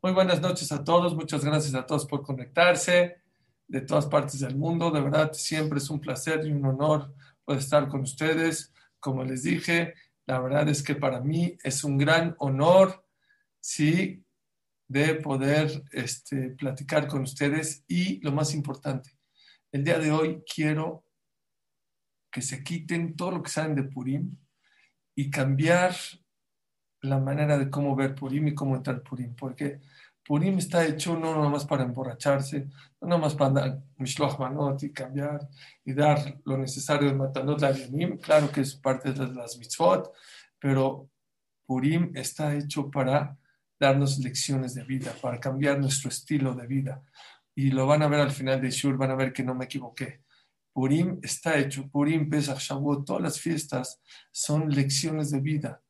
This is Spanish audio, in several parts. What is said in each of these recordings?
Muy buenas noches a todos, muchas gracias a todos por conectarse de todas partes del mundo. De verdad, siempre es un placer y un honor poder estar con ustedes. Como les dije, la verdad es que para mí es un gran honor, sí, de poder este, platicar con ustedes y lo más importante, el día de hoy quiero que se quiten todo lo que saben de Purim y cambiar la manera de cómo ver Purim y cómo entrar Purim, porque Purim está hecho no nada más para emborracharse, no nada más para dar Mishloach Manot y cambiar y dar lo necesario de Matanot Yanim, claro que es parte de las mitzvot, pero Purim está hecho para darnos lecciones de vida, para cambiar nuestro estilo de vida. Y lo van a ver al final de Shur, van a ver que no me equivoqué. Purim está hecho, Purim, Pesach, Shavuot, todas las fiestas son lecciones de vida.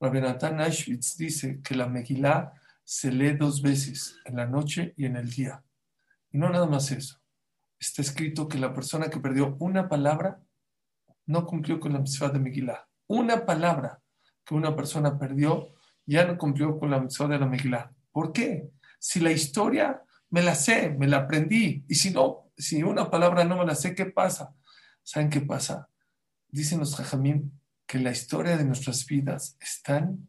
Rabbi Natan Auschwitz dice que la Megillah se lee dos veces, en la noche y en el día. Y no nada más eso. Está escrito que la persona que perdió una palabra no cumplió con la mitzvah de Megillah. Una palabra que una persona perdió ya no cumplió con la mitzvah de la Megillah. ¿Por qué? Si la historia me la sé, me la aprendí, y si no, si una palabra no me la sé, ¿qué pasa? ¿Saben qué pasa? Dicen los jajamim que la historia de nuestras vidas están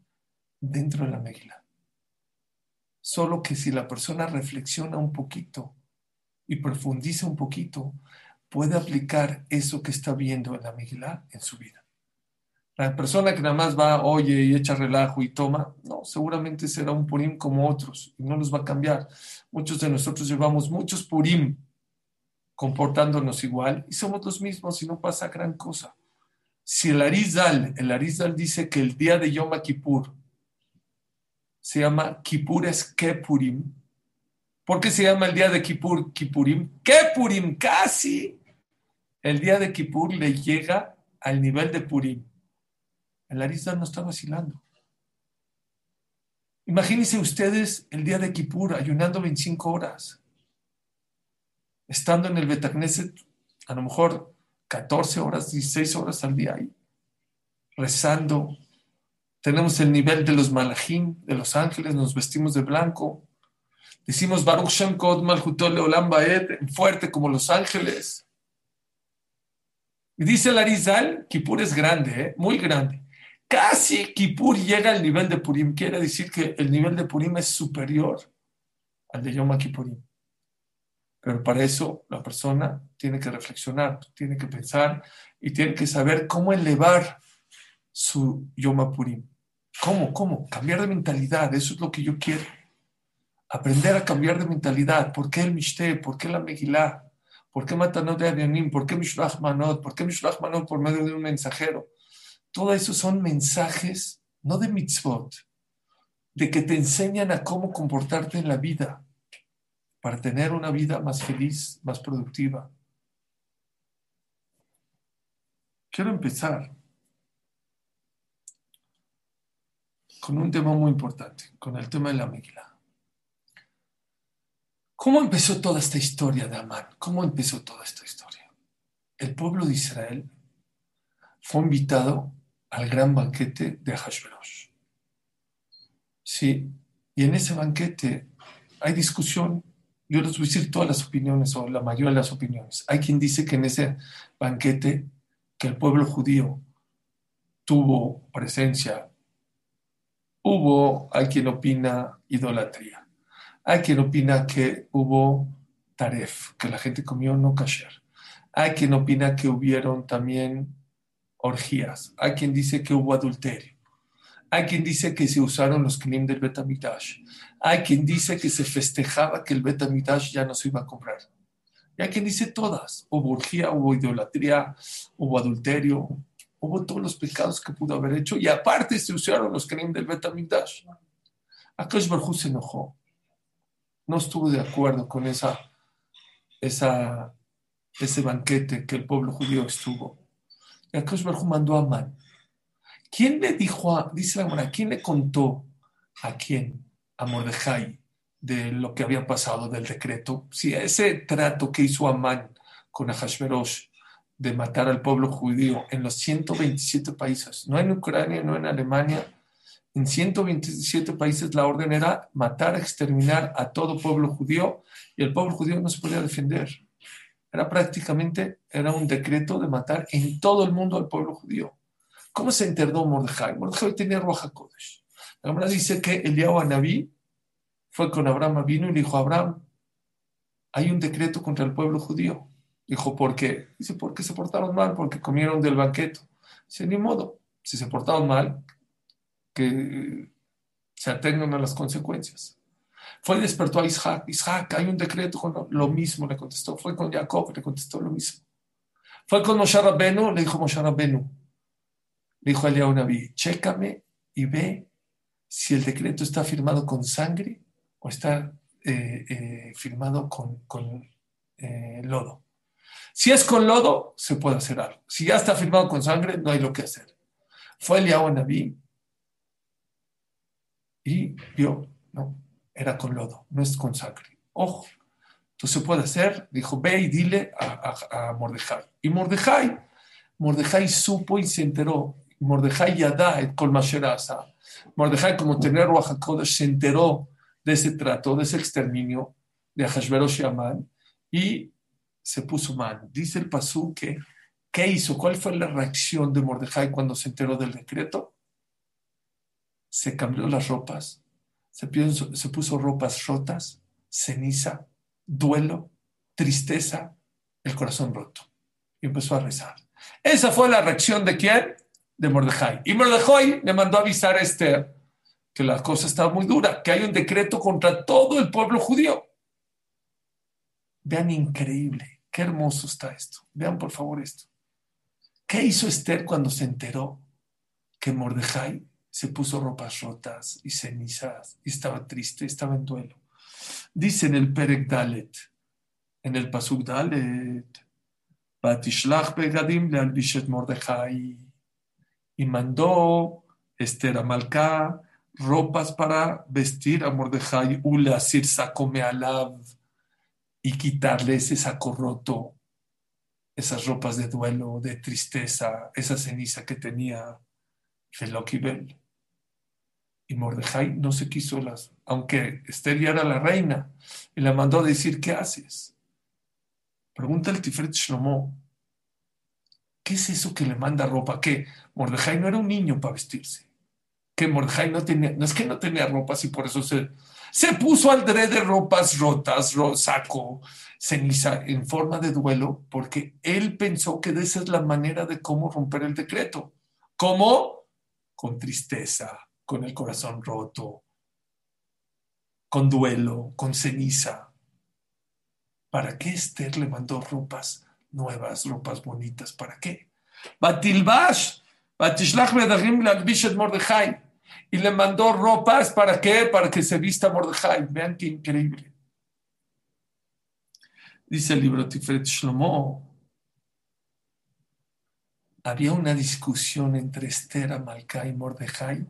dentro de la Megillah. Solo que si la persona reflexiona un poquito y profundiza un poquito, puede aplicar eso que está viendo en la Megillah en su vida. La persona que nada más va, oye y echa relajo y toma, no, seguramente será un purim como otros y no los va a cambiar. Muchos de nosotros llevamos muchos purim comportándonos igual y somos los mismos y no pasa gran cosa. Si el Arizal, el Arizal dice que el día de Yom Kippur se llama Kipures Kepurim, ¿por qué se llama el día de Kippur Kippurim? Kepurim, casi. El día de Kippur le llega al nivel de Purim. El Arizal no está vacilando. Imagínense ustedes el día de Kippur ayunando 25 horas estando en el Betacneset, a lo mejor 14 horas, 16 horas al día ahí, rezando. Tenemos el nivel de los malachim, de los ángeles, nos vestimos de blanco. Decimos Baruch Shem Kod Malchutol Leolam Baed, fuerte como los ángeles. Y dice el Arizal, Kippur es grande, ¿eh? muy grande. Casi Kippur llega al nivel de Purim. Quiere decir que el nivel de Purim es superior al de Yom Kippurim. Pero para eso la persona tiene que reflexionar, tiene que pensar y tiene que saber cómo elevar su Yom Purim. ¿Cómo? ¿Cómo? Cambiar de mentalidad. Eso es lo que yo quiero. Aprender a cambiar de mentalidad. ¿Por qué el Mishte? ¿Por qué la Megillah? ¿Por qué Matanot de Adianim? ¿Por qué Mishlach Manot? ¿Por qué Mishlach Manot por medio de un mensajero? Todo eso son mensajes, no de mitzvot, de que te enseñan a cómo comportarte en la vida para tener una vida más feliz, más productiva. Quiero empezar con un tema muy importante, con el tema de la Megillah. ¿Cómo empezó toda esta historia de Amán? ¿Cómo empezó toda esta historia? El pueblo de Israel fue invitado al gran banquete de Hashverosh. Sí, y en ese banquete hay discusión yo les voy a decir todas las opiniones o la mayoría de las opiniones. Hay quien dice que en ese banquete que el pueblo judío tuvo presencia, hubo, hay quien opina idolatría, hay quien opina que hubo taref, que la gente comió no kasher, hay quien opina que hubieron también orgías, hay quien dice que hubo adulterio, hay quien dice que se usaron los klim del Betamitash. Hay quien dice que se festejaba que el Betamitash ya no se iba a comprar. Y hay quien dice todas. Hubo orgía, hubo idolatría, hubo adulterio, hubo todos los pecados que pudo haber hecho. Y aparte se usaron los klim del Betamitash. Akash Barhu se enojó. No estuvo de acuerdo con esa, esa, ese banquete que el pueblo judío estuvo. Y Akash Barhu mandó a Man ¿Quién le dijo a, dice la Mora, quién le contó a quién? A Mordejai de lo que había pasado del decreto. Si ese trato que hizo Amán con Ahashverosh de matar al pueblo judío en los 127 países, no en Ucrania, no en Alemania, en 127 países la orden era matar, exterminar a todo pueblo judío y el pueblo judío no se podía defender. Era prácticamente, era un decreto de matar en todo el mundo al pueblo judío. ¿Cómo se enteró Mordejai? Mordejai tenía Roja Kodesh. La dice que Eliyahu Anabí fue con Abraham vino y le dijo, Abraham, hay un decreto contra el pueblo judío. Dijo, ¿por qué? Dice, porque se portaron mal, porque comieron del banqueto. Dice, ni modo, si se portaron mal, que se atengan a las consecuencias. Fue y despertó a Isaac. Isaac, hay un decreto con lo mismo, le contestó. Fue con Jacob, le contestó lo mismo. Fue con Moshe Rabbenu, le dijo Moshe Rabbenu. Le dijo a Naví, chécame y ve si el decreto está firmado con sangre o está eh, eh, firmado con, con eh, lodo. Si es con lodo, se puede hacer algo. Si ya está firmado con sangre, no hay lo que hacer. Fue Eliyahu Naví y vio, no, era con lodo, no es con sangre. Ojo, entonces se puede hacer. Dijo, ve y dile a, a, Mordejai. Y Mordejai, Mordejai supo y se enteró. Mordejai yada et kol Mordejai, como tener Ruach se enteró de ese trato, de ese exterminio de Ahashverosh y y se puso mal. Dice el Pasú que, ¿qué hizo? ¿Cuál fue la reacción de Mordejai cuando se enteró del decreto? Se cambió las ropas, se puso, se puso ropas rotas, ceniza, duelo, tristeza, el corazón roto. Y empezó a rezar. Esa fue la reacción de quién? De Mordejai. Y Mordejai le mandó avisar a Esther que la cosa estaba muy dura, que hay un decreto contra todo el pueblo judío. Vean increíble. Qué hermoso está esto. Vean por favor esto. ¿Qué hizo Esther cuando se enteró que Mordejai se puso ropas rotas y cenizas y estaba triste, estaba en duelo? Dice en el Perek Dalet, en el Pasuk Dalet, Batishlach Begadim le Mordejai y mandó Esther a Malká ropas para vestir a Mordejai, Ula Asir Sakome Alav y quitarle ese saco roto, esas ropas de duelo, de tristeza, esa ceniza que tenía Felokibel. Y Mordejai no se quiso las, aunque Esther ya era la reina, y la mandó a decir, ¿qué haces? Pregunta el Tifret Shlomo, ¿qué es eso que le manda ropa? Que Mordejai no era un niño para vestirse, que Mordejai no tenía, no es que no tenía ropas y por eso se, se puso al de ropas rotas, saco, ceniza, en forma de duelo, porque él pensó que esa es la manera de cómo romper el decreto. ¿Cómo? Con tristeza, con el corazón roto, con duelo, con ceniza. ¿Para qué Esther le mandó ropas nuevas, ropas bonitas? ¿Para qué? Batilbash, Batishlach Mordechai y le mandó ropas, ¿para qué? Para que se vista Mordejai. Vean qué increíble. Dice el libro Tiferet Shlomo, había una discusión entre Esther, Amalcá y Mordejai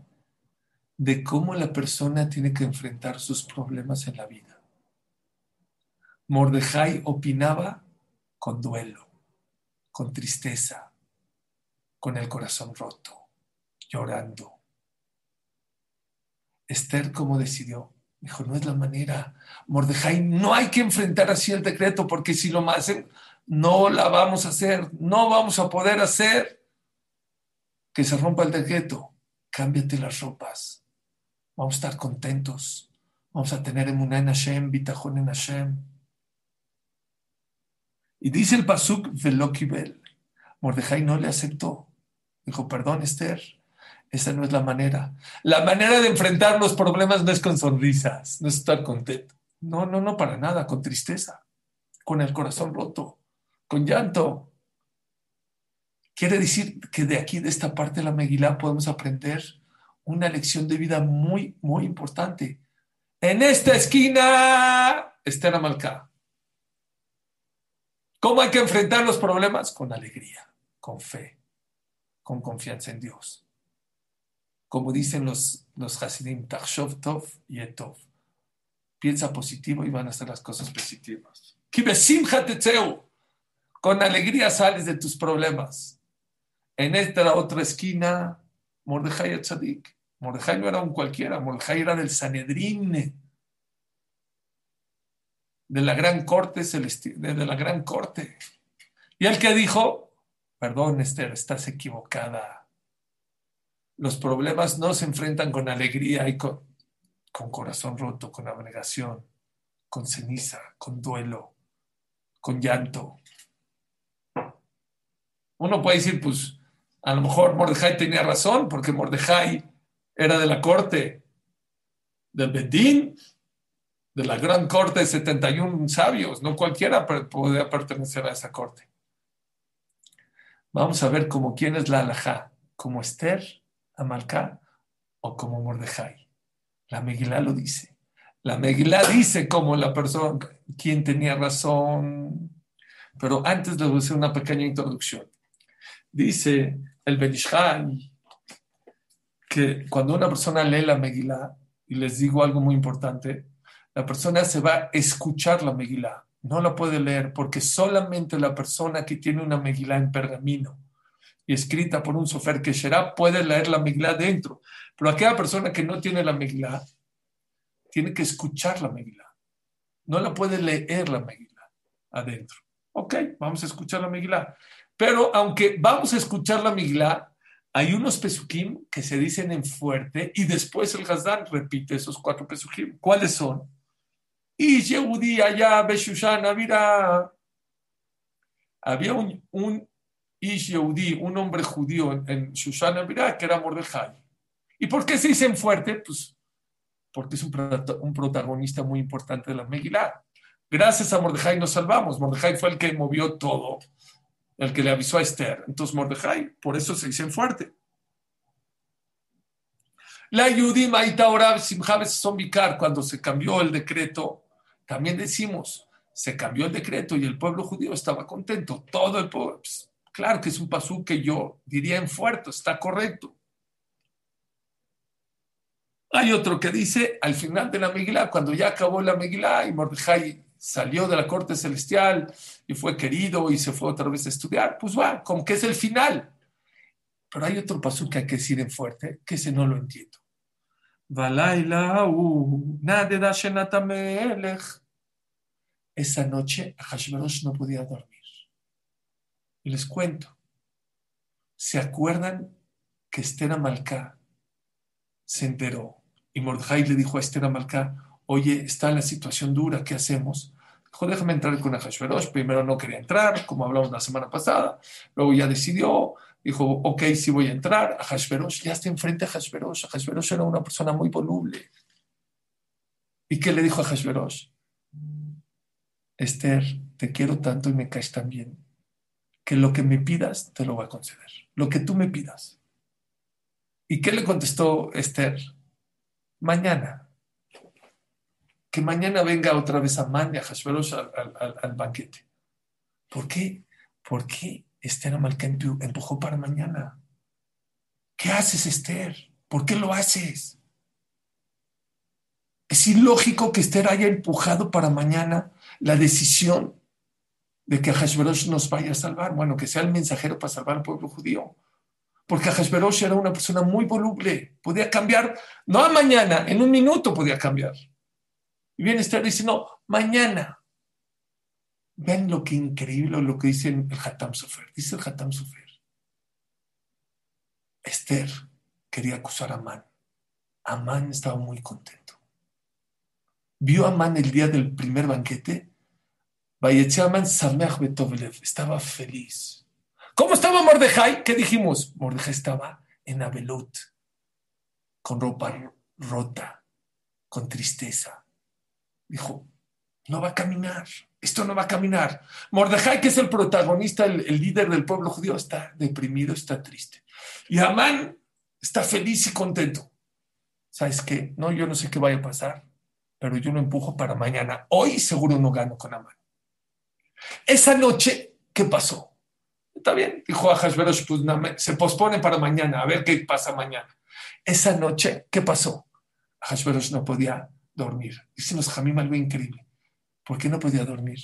de cómo la persona tiene que enfrentar sus problemas en la vida. Mordejai opinaba con duelo, con tristeza, con el corazón roto, llorando Esther, ¿cómo decidió? Dijo, no es la manera. Mordejai, no hay que enfrentar así el decreto porque si lo hacen, no la vamos a hacer, no vamos a poder hacer que se rompa el decreto. Cámbiate las ropas. Vamos a estar contentos. Vamos a tener emuná en Hashem, bitajón en Hashem. Y dice el Pasuk Velokibel. Mordejai no le aceptó. Dijo, perdón, Esther, esa no es la manera. La manera de enfrentar los problemas no es con sonrisas, no es estar contento. No, no, no, para nada, con tristeza, con el corazón roto, con llanto. Quiere decir que de aquí, de esta parte de la Megilá, podemos aprender una lección de vida muy, muy importante. En esta esquina, Esther Amalcá. ¿Cómo hay que enfrentar los problemas? Con alegría, con fe, con confianza en Dios como dicen los, los Hasidim, Tachshov Tov y Etov. Piensa positivo y van a ser las cosas positivas. Con alegría sales de tus problemas. En esta otra esquina, Mordejai Tzadik. Mordejai no era un cualquiera, Mordejai era del Sanedrín, de la gran corte celestial, de la gran corte. Y el que dijo, perdón Esther, estás equivocada. Los problemas no se enfrentan con alegría y con, corazón roto, con abnegación, con ceniza, con duelo, con llanto. Uno puede decir, pues, a lo mejor Mordejai tenía razón, porque Mordejai era de la corte del Bedín, de la gran corte de 71 sabios, no cualquiera podía pertenecer a esa corte. Vamos a ver como quién es la alajá, como Esther, Amalcá o como Mordejai. La Megilá lo dice. La Megilá dice como la persona, quién tenía razón. Pero antes les voy a hacer una pequeña introducción. Dice el Benishai que cuando una persona lee la Megilá, y les digo algo muy importante, la persona se va a escuchar la Megilá, no la puede leer porque solamente la persona que tiene una Megilá en pergamino y escrita por un sofer que será puede leer la Megilá dentro. Pero aquella persona que no tiene la Megilá tiene que escuchar la Megilá. No la puede leer la Megilá adentro. Ok, vamos a escuchar la Megilá. Pero aunque vamos a escuchar la Migla, hay unos pesukim que se dicen en fuerte y después el Hazdán repite esos cuatro pesukim. ¿Cuáles son? Y Yehudi allá, Beshushana, mira. Había un, un Ish un hombre judío en, Shushana, mira, que era Mordejai. ¿Y por qué se dicen fuerte? Pues porque es un, un protagonista muy importante de la Megilá. Gracias a Mordejai nos salvamos. Mordejai fue el que movió todo el que le avisó a Esther. Entonces Mordejai, por eso se dicen fuerte. La Yudim ahora son vicar cuando se cambió el decreto, también decimos, se cambió el decreto y el pueblo judío estaba contento. Todo el pueblo, pues, claro que es un pasú que yo diría en fuerte, está correcto. Hay otro que dice al final de la Megilá, cuando ya acabó la Megilá y Mordejai salió de la corte celestial y fue querido y se fue otra vez a estudiar, pues va, como que es el final. Pero hay otro paso que hay que decir en fuerte, que ese no lo entiendo. Esa noche Hashverosh no podía dormir. Y les cuento. ¿Se acuerdan que Esther Amalcá se enteró? Y Mordejai le dijo a Esther Amalcá, oye, está la situación dura, ¿qué hacemos? Dijo, déjame entrar con Hashverosh. Primero no quería entrar, como hablamos la semana pasada. Luego ya decidió, dijo, ok, sí voy a entrar. A Hashverosh ya está enfrente a Hashverosh. Hashverosh era una persona muy voluble. ¿Y qué le dijo a Hashverosh? Esther, te quiero tanto y me caes tan bien que lo que me pidas te lo voy a conceder. Lo que tú me pidas. ¿Y qué le contestó Esther? Mañana que mañana venga otra vez Amán y a Hashverosh al, banquete. ¿Por qué? ¿Por qué Esther Amalcán empujó para mañana? ¿Qué haces, Esther? ¿Por qué lo haces? Es ilógico que Esther haya empujado para mañana la decisión de que Hashverosh nos vaya a salvar. Bueno, que sea el mensajero para salvar al pueblo judío. Porque Hashverosh era una persona muy voluble. Podía cambiar, no a mañana, en un minuto podía cambiar. Y viene Esther dice, no, mañana. Ven lo que increíble lo que dice el Hatam Sofer. Dice el Hatam Sofer. Esther quería acusar a Amán. Amán estaba muy contento. Vio a Amán el día del primer banquete. Amán Estaba feliz. ¿Cómo estaba Mordejai? ¿Qué dijimos? Mordejai estaba en Abelut, con ropa rota, con tristeza dijo, no va a caminar, esto no va a caminar. Mordejai, que es el protagonista, el, líder del pueblo judío, está deprimido, está triste. Y Amán está feliz y contento. ¿Sabes qué? No, yo no sé qué vaya a pasar, pero yo lo empujo para mañana. Hoy seguro no gano con Amán. Esa noche, ¿qué pasó? Está bien, dijo a pues se pospone para mañana, a ver qué pasa mañana. Esa noche, ¿qué pasó? Hashverosh no podía dormir. Dice los Jamim algo increíble. ¿Por qué no podía dormir?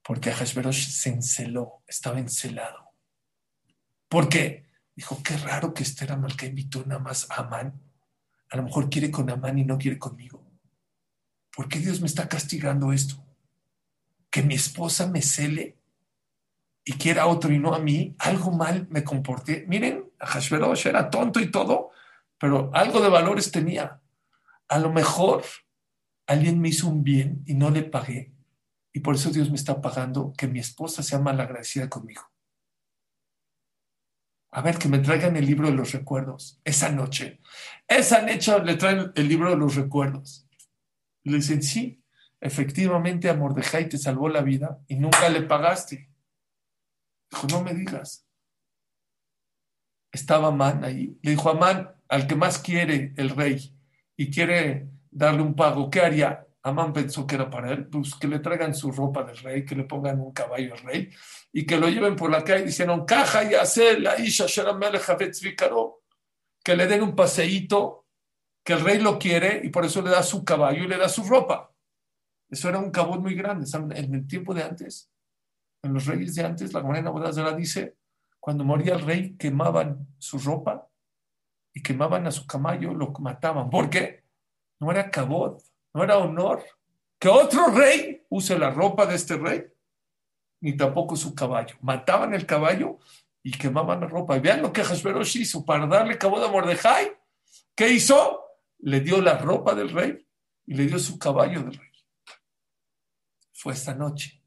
Porque Hashverosh se enceló, estaba encelado. ¿Por qué? Dijo, qué raro que Esther Amalca invitó nada más a Amán. A lo mejor quiere con Amán y no quiere conmigo. ¿Por qué Dios me está castigando esto? Que mi esposa me cele y quiera a otro y no a mí. Algo mal me comporté. Miren, a Hashverosh era tonto y todo, pero algo de valores tenía. A lo mejor alguien me hizo un bien y no le pagué y por eso Dios me está pagando que mi esposa sea malagradecida conmigo. A ver, que me traigan el libro de los recuerdos esa noche. Esa noche le traen el libro de los recuerdos. le dicen, sí, efectivamente a te salvó la vida y nunca le pagaste. Dijo, no me digas. Estaba Amán ahí. Le dijo, Amán, al que más quiere el rey y quiere darle un pago, ¿qué haría? Amán pensó que era para él, pues que le traigan su ropa del rey, que le pongan un caballo al rey y que lo lleven por la calle. Dijeron, caja y hacer la isha que le den un paseíto, que el rey lo quiere y por eso le da su caballo y le da su ropa. Eso era un cabot muy grande. En el tiempo de antes, en los reyes de antes, la Morena Bodazara dice, cuando moría el rey, quemaban su ropa y quemaban a su caballo, lo mataban. ¿Por qué? No era cabot no era honor que otro rey use la ropa de este rey, ni tampoco su caballo. Mataban el caballo y quemaban la ropa. Y vean lo que Hashverosh hizo para darle cabo a Mordejai. ¿Qué hizo? Le dio la ropa del rey y le dio su caballo del rey. Fue esta noche.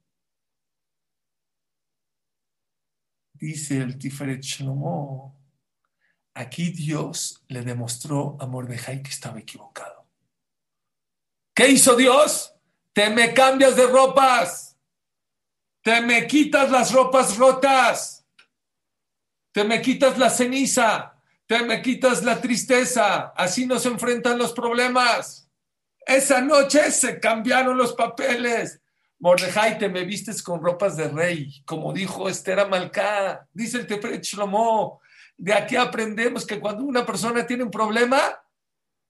Dice el Tiferet Shlomo, aquí Dios le demostró a Mordejai que estaba equivocado. ¿Qué hizo Dios? Te me cambias de ropas. Te me quitas las ropas rotas. Te me quitas la ceniza. Te me quitas la tristeza. Así nos enfrentan los problemas. Esa noche se cambiaron los papeles. Mordejai, te me vistes con ropas de rey, como dijo Esther Amalcá. Dice el Shlomo. De aquí aprendemos que cuando una persona tiene un problema,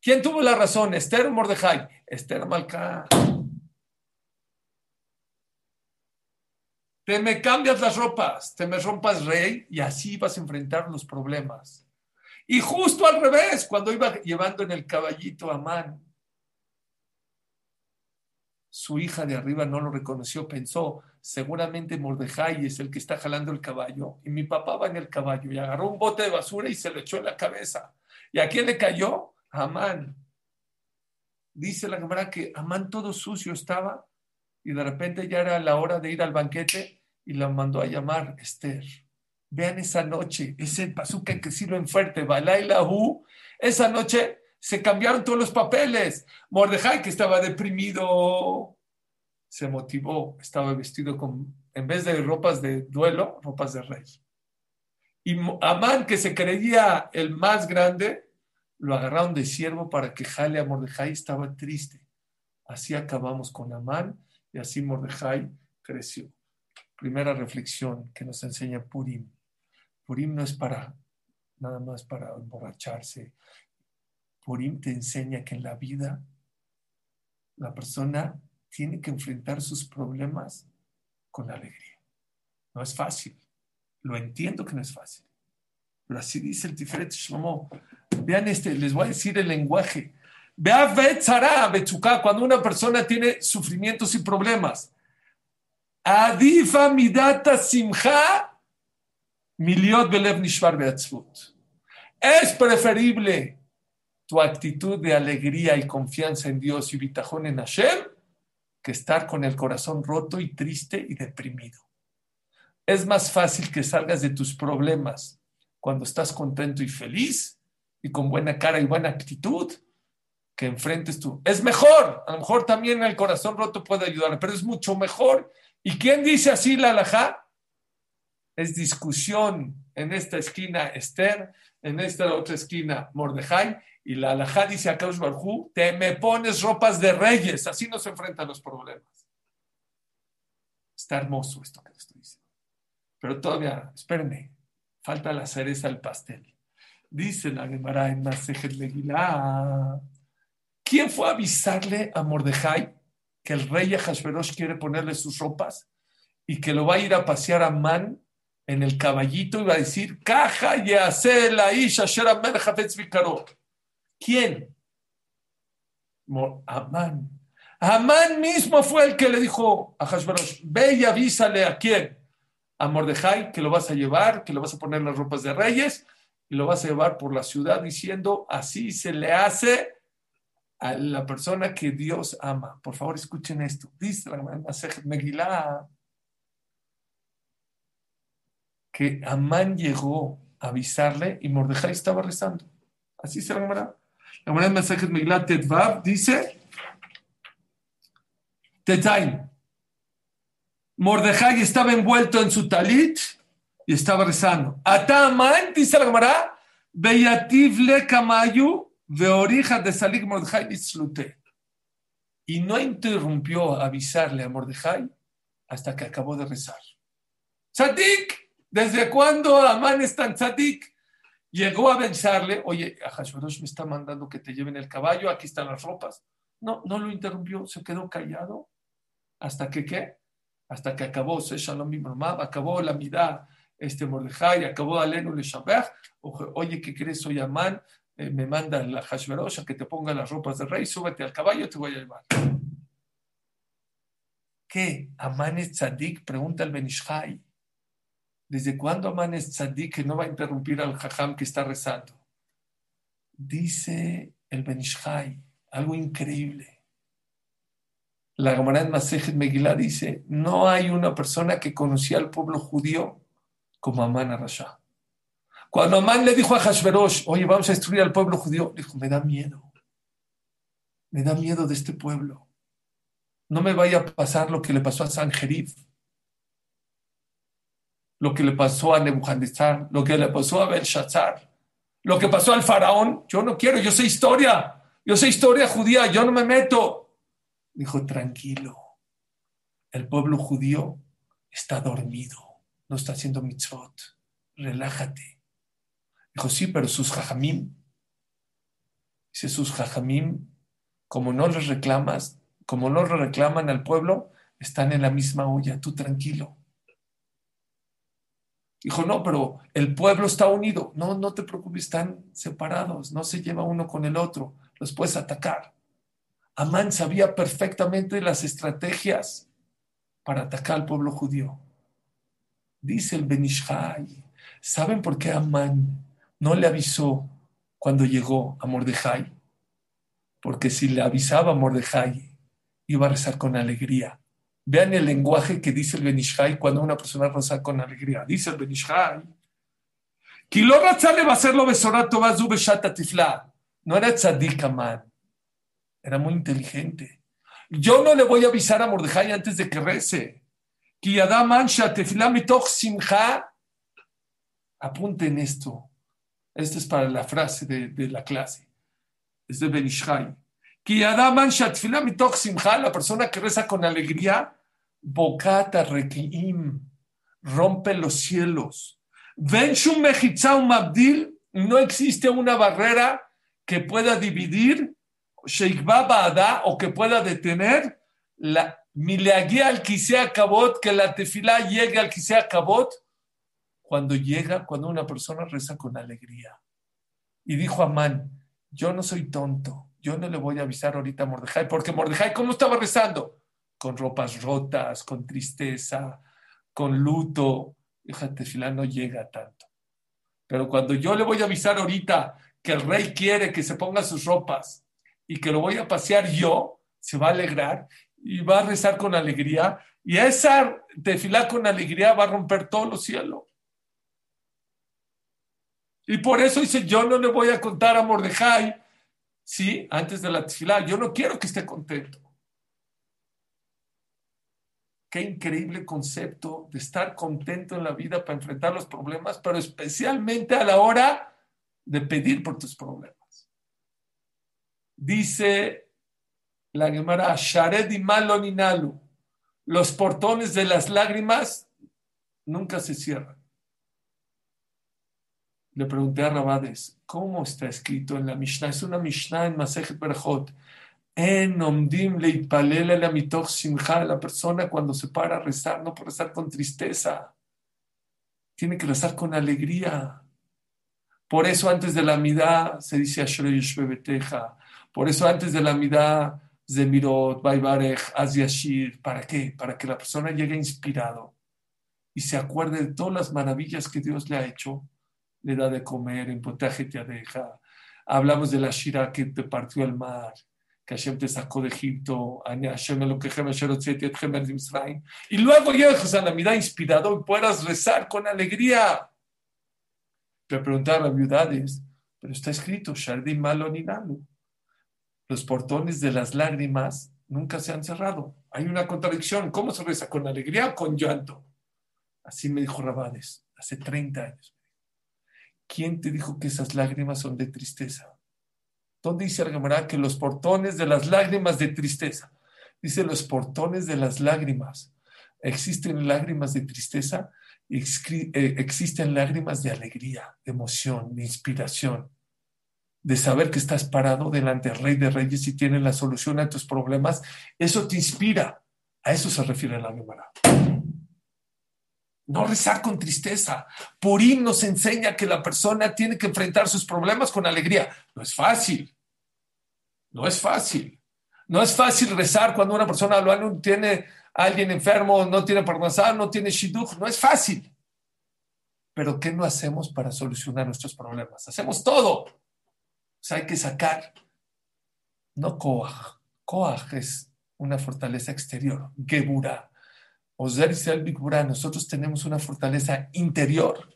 ¿Quién tuvo la razón? ¿Esther o Mordejai? Esther Malca. Te me cambias las ropas, te me rompas rey y así vas a enfrentar los problemas. Y justo al revés, cuando iba llevando en el caballito a Man, su hija de arriba no lo reconoció, pensó, seguramente Mordejai es el que está jalando el caballo. Y mi papá va en el caballo y agarró un bote de basura y se lo echó en la cabeza. ¿Y a quién le cayó? Amán. Dice la cámara que Amán todo sucio estaba y de repente ya era la hora de ir al banquete y la mandó a llamar Esther. Vean esa noche, ese bazooka que sirve en fuerte, Balaila Hu, esa noche se cambiaron todos los papeles. Mordejai, que estaba deprimido, se motivó, estaba vestido con, en vez de ropas de duelo, ropas de rey. Y Amán, que se creía el más grande, lo agarraron de siervo para que jale a Mordejai, estaba triste. Así acabamos con Amán y así Mordejai creció. Primera reflexión que nos enseña Purim. Purim no es para nada más para emborracharse. Purim te enseña que en la vida la persona tiene que enfrentar sus problemas con alegría. No es fácil. Lo entiendo que no es fácil. Pero así dice el Tiferet Shlomo. Vean este, les voy a decir el lenguaje. Cuando una persona tiene sufrimientos y problemas. Adifa midata simcha miliot belev nishvar Es preferible tu actitud de alegría y confianza en Dios y bitajón en Hashem que estar con el corazón roto y triste y deprimido. Es más fácil que salgas de tus problemas cuando estás contento y feliz y con buena cara y buena actitud, que enfrentes tú. Es mejor, a lo mejor también el corazón roto puede ayudar, pero es mucho mejor. ¿Y quién dice así la alajá? Es discusión en esta esquina Esther, en esta otra esquina Mordejai, y la alajá dice a Kaush Barjú, te me pones ropas de reyes, así no se enfrentan los problemas. Está hermoso esto que estoy diciendo. Pero todavía, espérenme, falta la cereza al pastel. Dice la Gemara en Masejet Megillah. ¿Quién fue a avisarle a Mordejai que el rey Ahasverosh quiere ponerle sus ropas? y que lo va a ir a pasear a Man en el caballito y va a decir, caja y la isha ¿Quién? Amán. Amán mismo fue el que le dijo a Hashbarosh, ve y avísale a quién. A Mordejai, que lo vas a llevar, que lo vas a poner las ropas de reyes y lo vas a llevar por la ciudad diciendo, así se le hace a la persona que Dios ama. Por favor, escuchen esto. Dice la Megillah que Amán llegó a avisarle y Mordejai estaba rezando. Así se la La manera mensaje Megillah Tetvav dice, Tetaim. Mordejai estaba envuelto en su talit y estaba rezando. Amán, dice la Gemara, Beyativ le kamayu veorija de Salik Mordejai Y no interrumpió a avisarle a Mordejai hasta que acabó de rezar. Sadik, ¿Desde cuándo Amán es tan tzadik? Llegó a avisarle, oye, a Hashverosh me está mandando que te lleven el caballo, aquí están las ropas. No, no lo interrumpió, se quedó callado. ¿Hasta que qué? Hasta que acabó Shalom acabó la mitad, este Mordejai, acabó Alenu le Oye, ¿qué crees? Soy Amán, eh, me manda la Hashverosh que te ponga las ropas de rey, súbete al caballo, te voy a llevar. ¿Qué? ¿Amán es tzadik? Pregunta el Benishai. ¿Desde cuándo Amán es tzadik que no va a interrumpir al jajam que está rezando? Dice el Benishai, algo increíble. La Gemara en Masejet Megillah dice, no hay una persona que conocía al pueblo judío como Amán Arashá. Cuando Amán le dijo a Hashverosh, oye, vamos a destruir al pueblo judío, dijo, me da miedo. Me da miedo de este pueblo. No me vaya a pasar lo que le pasó a Sanjerib lo que le pasó a Nebuchadnezzar, lo que le pasó a Belshazzar, lo que pasó al faraón. Yo no quiero, yo sé historia, yo sé historia judía, yo no me meto. Dijo, tranquilo, el pueblo judío está dormido, no está haciendo mitzvot, relájate. Dijo, sí, pero sus jajamim, dice, sus jajamim, como no les reclamas, como no reclaman al pueblo, están en la misma olla, tú tranquilo. Dijo, no, pero el pueblo está unido. No, no te preocupes, están separados, no se lleva uno con el otro, los puedes atacar. Amán sabía perfectamente las estrategias para atacar al pueblo judío. Dice el Benishai, ¿saben por qué Amán no le avisó cuando llegó a Mordejai? Porque si le avisaba a Mordejai, iba a rezar con alegría Vean el lenguaje que dice el Benishai cuando una persona reza con alegría. Dice el Benishai. No era tzadik Era muy inteligente. Yo no le voy a avisar a Mordejai antes de que rece. Apunten esto. Esto es para la frase de, la clase. Es de Benishai. La persona que reza con alegría Bocata Requiim, rompe los cielos. Mabdil, no existe una barrera que pueda dividir, Sheikba o que pueda detener la mileaguía al Kisea Kabot, que la tefilá llegue al Kisea Kabot, cuando llega, cuando una persona reza con alegría. Y dijo Amán, yo no soy tonto, yo no le voy a avisar ahorita a Mordejai, porque Mordejai, ¿cómo estaba rezando? con ropas rotas, con tristeza, con luto. Fíjate, Filán no llega tanto. Pero cuando yo le voy a avisar ahorita que el rey quiere que se ponga sus ropas y que lo voy a pasear yo, se va a alegrar y va a rezar con alegría. Y esa tefilá con alegría va a romper todos los cielos. Y por eso dice, yo no le voy a contar a Mordejai, sí, antes de la tefilá, yo no quiero que esté contento. Qué increíble concepto de estar contento en la vida para enfrentar los problemas, pero especialmente a la hora de pedir por tus problemas. Dice la Gemara, Shared y Malo los portones de las lágrimas nunca se cierran. Le pregunté a Rabades, ¿cómo está escrito en la Mishnah? Es una Mishnah en Masejet Berjot. En omdim leitpalele la mitoch simcha, la persona cuando se para a rezar, no puede rezar con tristeza, tiene que rezar con alegría. Por eso antes de la midá se dice Ashrei Bebeteja. Por eso antes de la midá Zemirot, Baibarech, Azyashir. ¿Para qué? Para que la persona llegue inspirado y se acuerde de todas las maravillas que Dios le ha hecho. Le da de comer, en potaje te deja. Hablamos de la Shira que te partió el mar, que Hashem te sacó de Egipto, y luego llegas a la mirada inspirado y puedas rezar con alegría. Le preguntaba a viudades, pero está escrito, Shardim Malo Los portones de las lágrimas nunca se han cerrado. Hay una contradicción. ¿Cómo se reza? ¿Con alegría o con llanto? Así me dijo Rabades hace 30 años. ¿Quién te dijo que esas lágrimas son de tristeza? ¿Dónde dice Argamara que los portones de las lágrimas de tristeza? Dice los portones de las lágrimas. Existen lágrimas de tristeza eh, existen lágrimas de alegría, de emoción, de inspiración, de saber que estás parado delante del Rey de Reyes y tienes la solución a tus problemas. Eso te inspira. A eso se refiere la Gemara. No rezar con tristeza. Purim nos enseña que la persona tiene que enfrentar sus problemas con alegría. No es fácil. No es fácil. No es fácil rezar cuando una persona lo tiene alguien enfermo, no tiene parnasá, no tiene shidduch, no es fácil. Pero ¿qué no hacemos para solucionar nuestros problemas? Hacemos todo. Hay que sacar, no koach. Koach es una fortaleza exterior, gebura. Ozer y nosotros tenemos una fortaleza interior,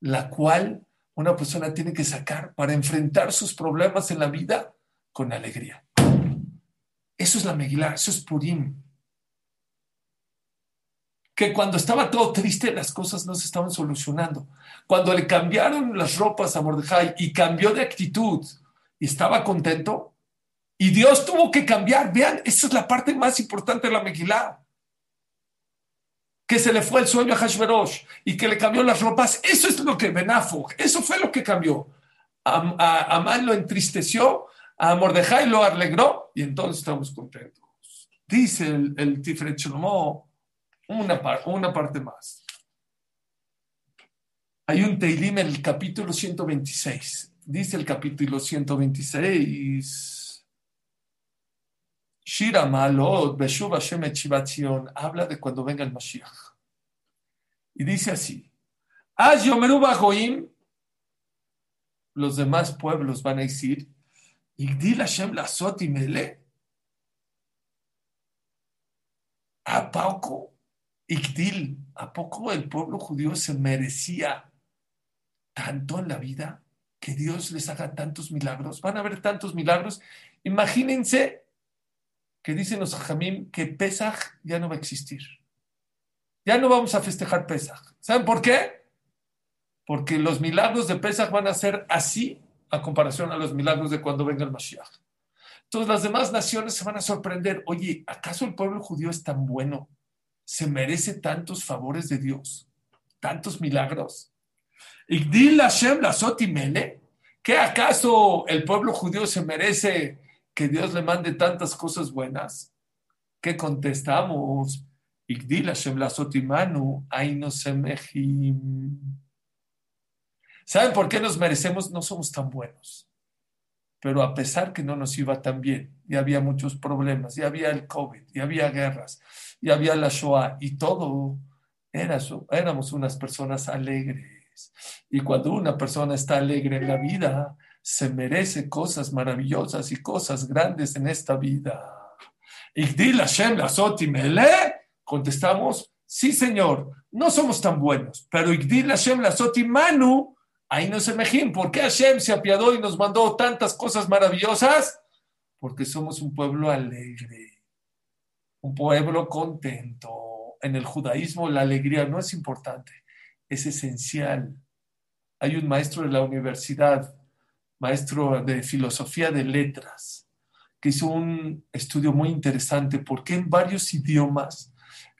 la cual una persona tiene que sacar para enfrentar sus problemas en la vida con alegría. Eso es la Megilá, eso es Purim que cuando estaba todo triste las cosas no se estaban solucionando. Cuando le cambiaron las ropas a Mordejai y cambió de actitud y estaba contento, y Dios tuvo que cambiar. Vean, esa es la parte más importante de la Megilá. Que se le fue el sueño a Hashverosh y que le cambió las ropas. Eso es lo que Benafo, eso fue lo que cambió. A, lo entristeció, a Mordejai lo alegró y entonces estamos contentos. Dice el, el Tiferet una, una parte más. Hay un Teilim en el capítulo 126. Dice el capítulo 126. Shira Malot, Beshuv Hashem habla de cuando venga el Mashiach. Y dice así: Az Goim, los demás pueblos van a decir, Igdil Hashem la Mele. ¿A poco Igdil, ¿a poco el pueblo judío se merecía tanto en la vida que Dios les haga tantos milagros? Van a haber tantos milagros. Imagínense que dicen los Jamim que Pesach ya no va a existir. Ya no vamos a festejar Pesach. ¿Saben por qué? Porque los milagros de Pesach van a ser así a comparación a los milagros de cuando venga el Mashiach. Entonces las demás naciones se van a sorprender. Oye, ¿acaso el pueblo judío es tan bueno? Se merece tantos favores de Dios, tantos milagros. Igdil Hashem mele, ¿qué acaso el pueblo judío se merece que Dios le mande tantas cosas buenas? ¿Qué contestamos? ¿Saben por qué nos merecemos? No somos tan buenos. Pero a pesar que no nos iba tan bien, y había muchos problemas, y había el COVID, y había guerras, y había la Shoah y todo, era, éramos unas personas alegres. Y cuando una persona está alegre en la vida, se merece cosas maravillosas y cosas grandes en esta vida. Igdil Hashem la Mele, contestamos, sí señor, no somos tan buenos, pero Igdil Hashem la Manu, ahí se mejín, ¿por qué Hashem se apiadó y nos mandó tantas cosas maravillosas? Porque somos un pueblo alegre un pueblo contento. En el judaísmo la alegría no es importante, es esencial. Hay un maestro de la universidad, maestro de filosofía de letras, que hizo un estudio muy interesante porque en varios idiomas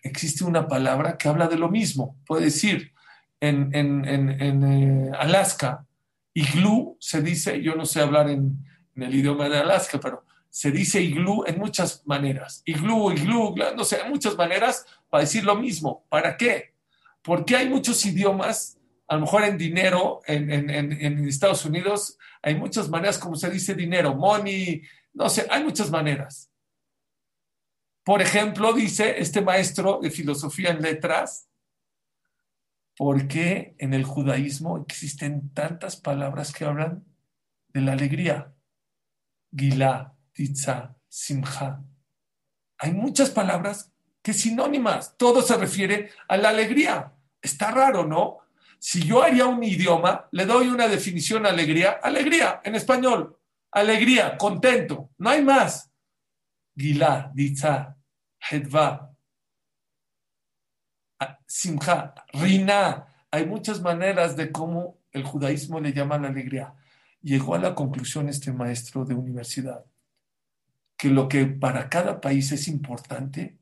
existe una palabra que habla de lo mismo. Puede decir, en, en, eh, Alaska, iglú se dice, yo no sé hablar en, en el idioma de Alaska, pero se dice iglú en muchas maneras. Iglú, iglú, no sé, hay muchas maneras para decir lo mismo. ¿Para qué? Porque hay muchos idiomas, a lo mejor en dinero, en, en Estados Unidos, hay muchas maneras como se dice dinero, money, no sé, hay muchas maneras. Por ejemplo, dice este maestro de filosofía en letras, ¿por qué en el judaísmo existen tantas palabras que hablan de la alegría? Gilá, Titza, Simcha. Hay muchas palabras que sinónimas, todo se refiere a la alegría. Está raro, ¿no? Si yo haría un idioma, le doy una definición a alegría, alegría en español, alegría, contento, no hay más. Gilá, Ditza, Hedva, Simcha, Rina. Hay muchas maneras de cómo el judaísmo le llama la alegría. Llegó a la conclusión este maestro de universidad que lo que para cada país es importante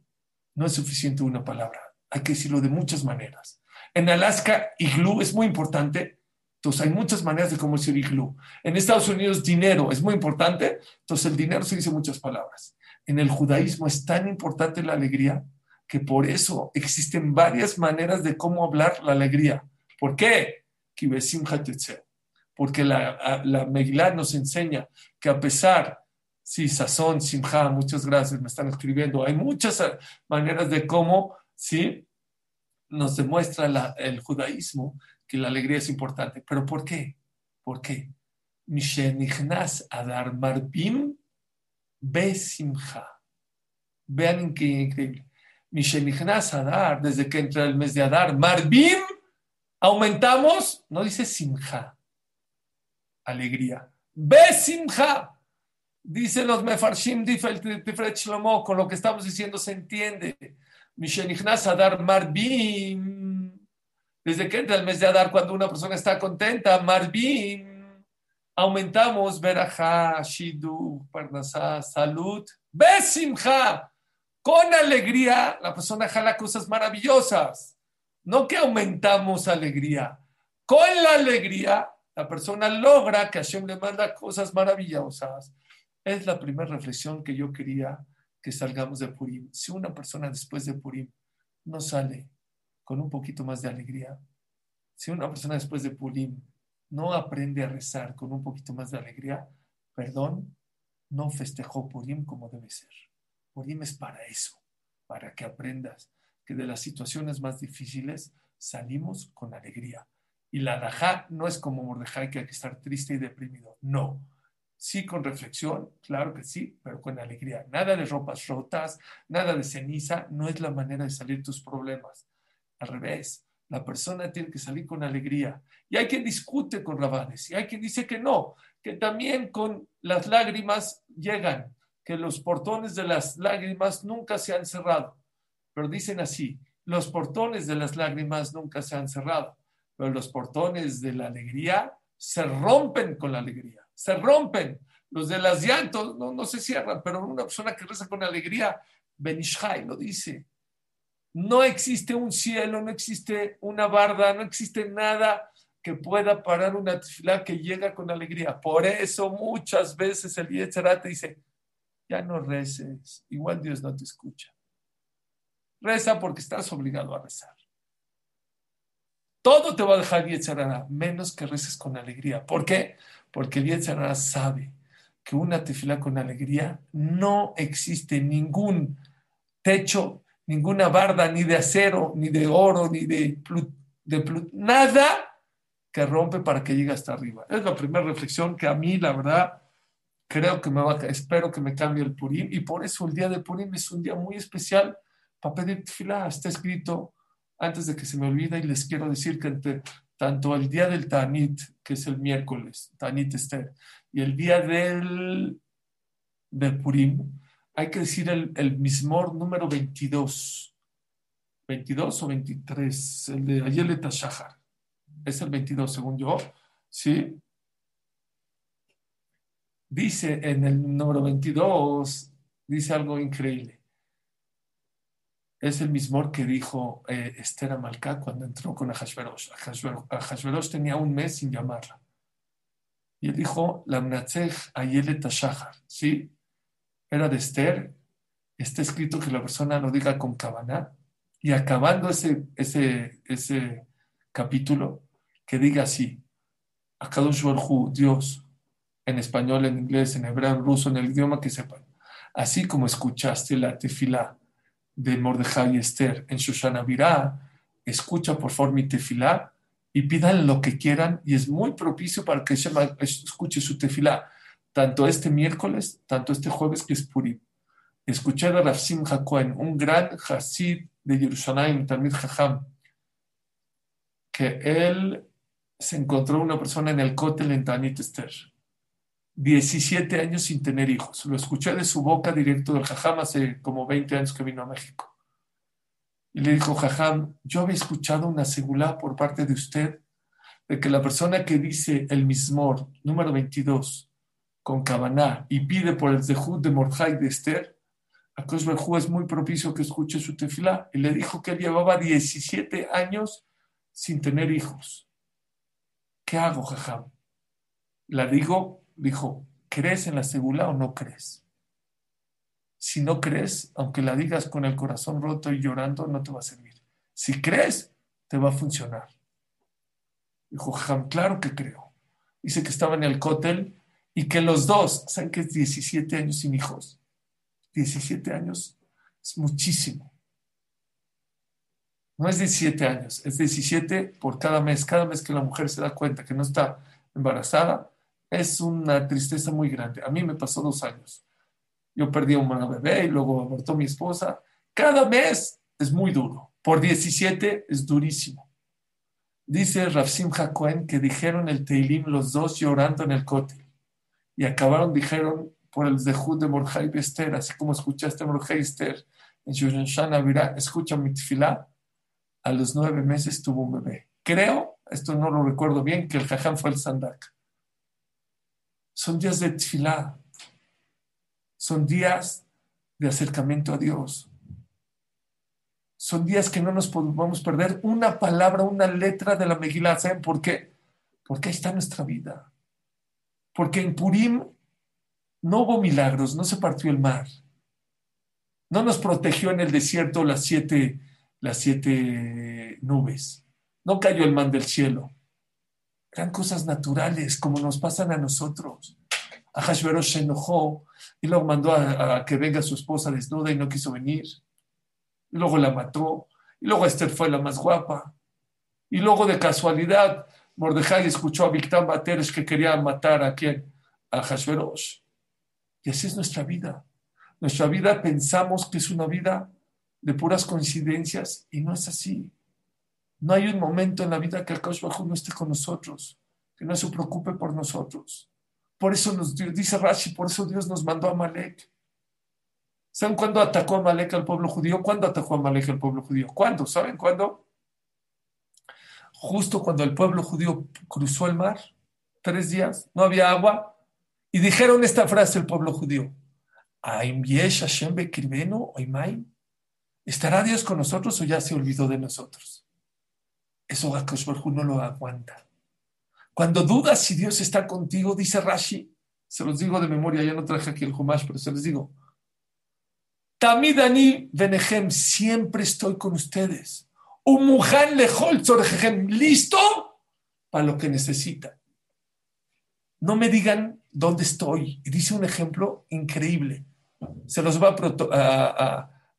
no es suficiente una palabra. Hay que decirlo de muchas maneras. En Alaska, iglú es muy importante, entonces hay muchas maneras de cómo decir iglú. En Estados Unidos, dinero es muy importante, entonces el dinero se dice muchas palabras. En el judaísmo es tan importante la alegría que por eso existen varias maneras de cómo hablar la alegría. ¿Por qué? Porque la, la Megillah nos enseña que a pesar, sí, sazón, simja, muchas gracias, me están escribiendo, hay muchas maneras de cómo, sí, nos demuestra el judaísmo que la alegría es importante. ¿Pero por qué? ¿Por qué? Adar Marbim Besimcha. Vean qué increíble. Mishenichnas Adar, desde que entra el mes de Adar, Marbim, aumentamos, no dice Simcha, alegría. Besimcha. Dicen los Mefarshim Tifret Shlomo, con lo que estamos diciendo se entiende. Mishenichnas Adar Marbim. Desde que entra el mes de Adar, cuando una persona está contenta, Marbim, aumentamos Berajá, Shidu, Parnasá, salud, Besimcha. Con alegría, la persona jala cosas maravillosas. No que aumentamos alegría. Con la alegría, la persona logra que Hashem le manda cosas maravillosas. Es la primera reflexión que yo quería que salgamos de Purim. Si una persona después de Purim no sale con un poquito más de alegría, si una persona después de Purim no aprende a rezar con un poquito más de alegría, perdón, no festejó Purim como debe ser. Purim es para eso, para que aprendas que de las situaciones más difíciles salimos con alegría. Y la Dajá no es como Mordejai que hay que estar triste y deprimido. No, Sí, con reflexión, claro que sí, pero con alegría. Nada de ropas rotas, nada de ceniza, no es la manera de salir tus problemas. Al revés, la persona tiene que salir con alegría. Y hay quien discute con Rabanes, y hay quien dice que no, que también con las lágrimas llegan, que los portones de las lágrimas nunca se han cerrado. Pero dicen así, los portones de las lágrimas nunca se han cerrado, pero los portones de la alegría se rompen con la alegría se rompen. Los de las llantos no, no se cierran, pero una persona que reza con alegría, Benishai lo dice. No existe un cielo, no existe una barda, no existe nada que pueda parar una tefilá que llega con alegría. Por eso muchas veces el Yetzirah te dice, ya no reces, igual Dios no te escucha. Reza porque estás obligado a rezar. Todo te va a dejar Yetzirah, menos que reces con alegría. ¿Por qué? porque el Yetzirah sabe que una tefila con alegría no existe ningún techo, ninguna barda, ni de acero, ni de oro, ni de, de nada que rompe para que llegue hasta arriba. Es la primera reflexión que a mí, la verdad, creo que me va, espero que me cambie el Purim, y por eso el día de Purim es un día muy especial para pedir tefilá. Está escrito antes de que se me olvide y les quiero decir que entre tanto el día del Tanit, que es el miércoles, Tanit Esther, y el día del de Purim, hay que decir el, el Mismor número 22. 22 o 23, el de Ayelet Shahar. Es el 22, según yo. ¿Sí? Dice en el número 22, dice algo increíble es el mismo que dijo eh, Esther Amalcá cuando entró con Ahashverosh. Ahashverosh tenía un mes sin llamarla. Y él dijo, la Ayelet Tashahar, ¿sí? era de Esther, está escrito que la persona lo diga con cabana y acabando ese, ese, ese capítulo, que diga así, Akadosh Dios, en español, en inglés, en hebreo, en ruso, en el idioma que sepan. Así como escuchaste la tefilá de Mordejai y Esther en Shoshana Virá, escucha por favor mi tefilá y pidan lo que quieran y es muy propicio para que Shema escuche su tefilá, tanto este miércoles, tanto este jueves que es Purim. Escuché a Rav Simcha un gran Hasid de Jerusalén, Tamir Jajam, que él se encontró una persona en el cótel en Tanit Esther. 17 años sin tener hijos. Lo escuché de su boca directo del Jajam hace como 20 años que vino a México. Y le dijo, Jajam, yo había escuchado una segula por parte de usted de que la persona que dice el mismor número 22 con Kabaná y pide por el Zehut de Mordjai de Esther, a Berjú es muy propicio que escuche su tefilá. Y le dijo que llevaba 17 años sin tener hijos. ¿Qué hago, Jajam? La digo dijo, ¿crees en la segula o no crees? Si no crees, aunque la digas con el corazón roto y llorando, no te va a servir. Si crees, te va a funcionar. Dijo, Jam, claro que creo. Dice que estaba en el cótel y que los dos, ¿saben que es 17 años sin hijos? 17 años es muchísimo. No es 17 años, es 17 por cada mes. Cada mes que la mujer se da cuenta que no está embarazada, es una tristeza muy grande. A mí me pasó dos años. Yo perdí a un bebé y luego abortó mi esposa. Cada mes es muy duro. Por 17 es durísimo. Dice Rafsim Hakohen que dijeron el Teilim los dos llorando en el cote. Y acabaron, dijeron, por el Zehut de Morjai Esther, así como escuchaste Morjai Esther en Shushan Virá, escucha mi tefilá. A los nueve meses tuvo un bebé. Creo, esto no lo recuerdo bien, que el Jajam fue el Sandak son días de tefilá, son días de acercamiento a Dios. Son días que no nos podemos perder una palabra, una letra de la Megilá. ¿Saben por qué? Porque ahí está nuestra vida. Porque en Purim no hubo milagros, no se partió el mar. No nos protegió en el desierto las siete, las siete nubes. No cayó el man del cielo. Eran cosas naturales, como nos pasan a nosotros. A Hashverosh se enojó y luego mandó a, que venga su esposa desnuda y no quiso venir. Y luego la mató. Y luego Esther fue la más guapa. Y luego de casualidad, Mordejai escuchó a Victán Bateres que quería matar a quién? A Hashverosh. Y así es nuestra vida. Nuestra vida pensamos que es una vida de puras coincidencias y no es así. No hay un momento en la vida que el Kaush no esté con nosotros, que no se preocupe por nosotros. Por eso nos dice Rashi, por eso Dios nos mandó a Malek. ¿Saben cuándo atacó a Malek al pueblo judío? ¿Cuándo atacó a Malek al pueblo judío? ¿Cuándo? ¿Saben cuándo? Justo cuando el pueblo judío cruzó el mar, tres días, no había agua, y dijeron esta frase el pueblo judío. ¿Estará Dios con nosotros o ya se olvidó de nosotros? Eso Akash no lo aguanta. Cuando dudas si Dios está contigo, dice Rashi, se los digo de memoria, ya no traje aquí el Humash, pero se les digo. Tamidani Benehem, siempre estoy con ustedes. Umuhan lehol listo para lo que necesitan. No me digan dónde estoy. Y dice un ejemplo increíble. Se los va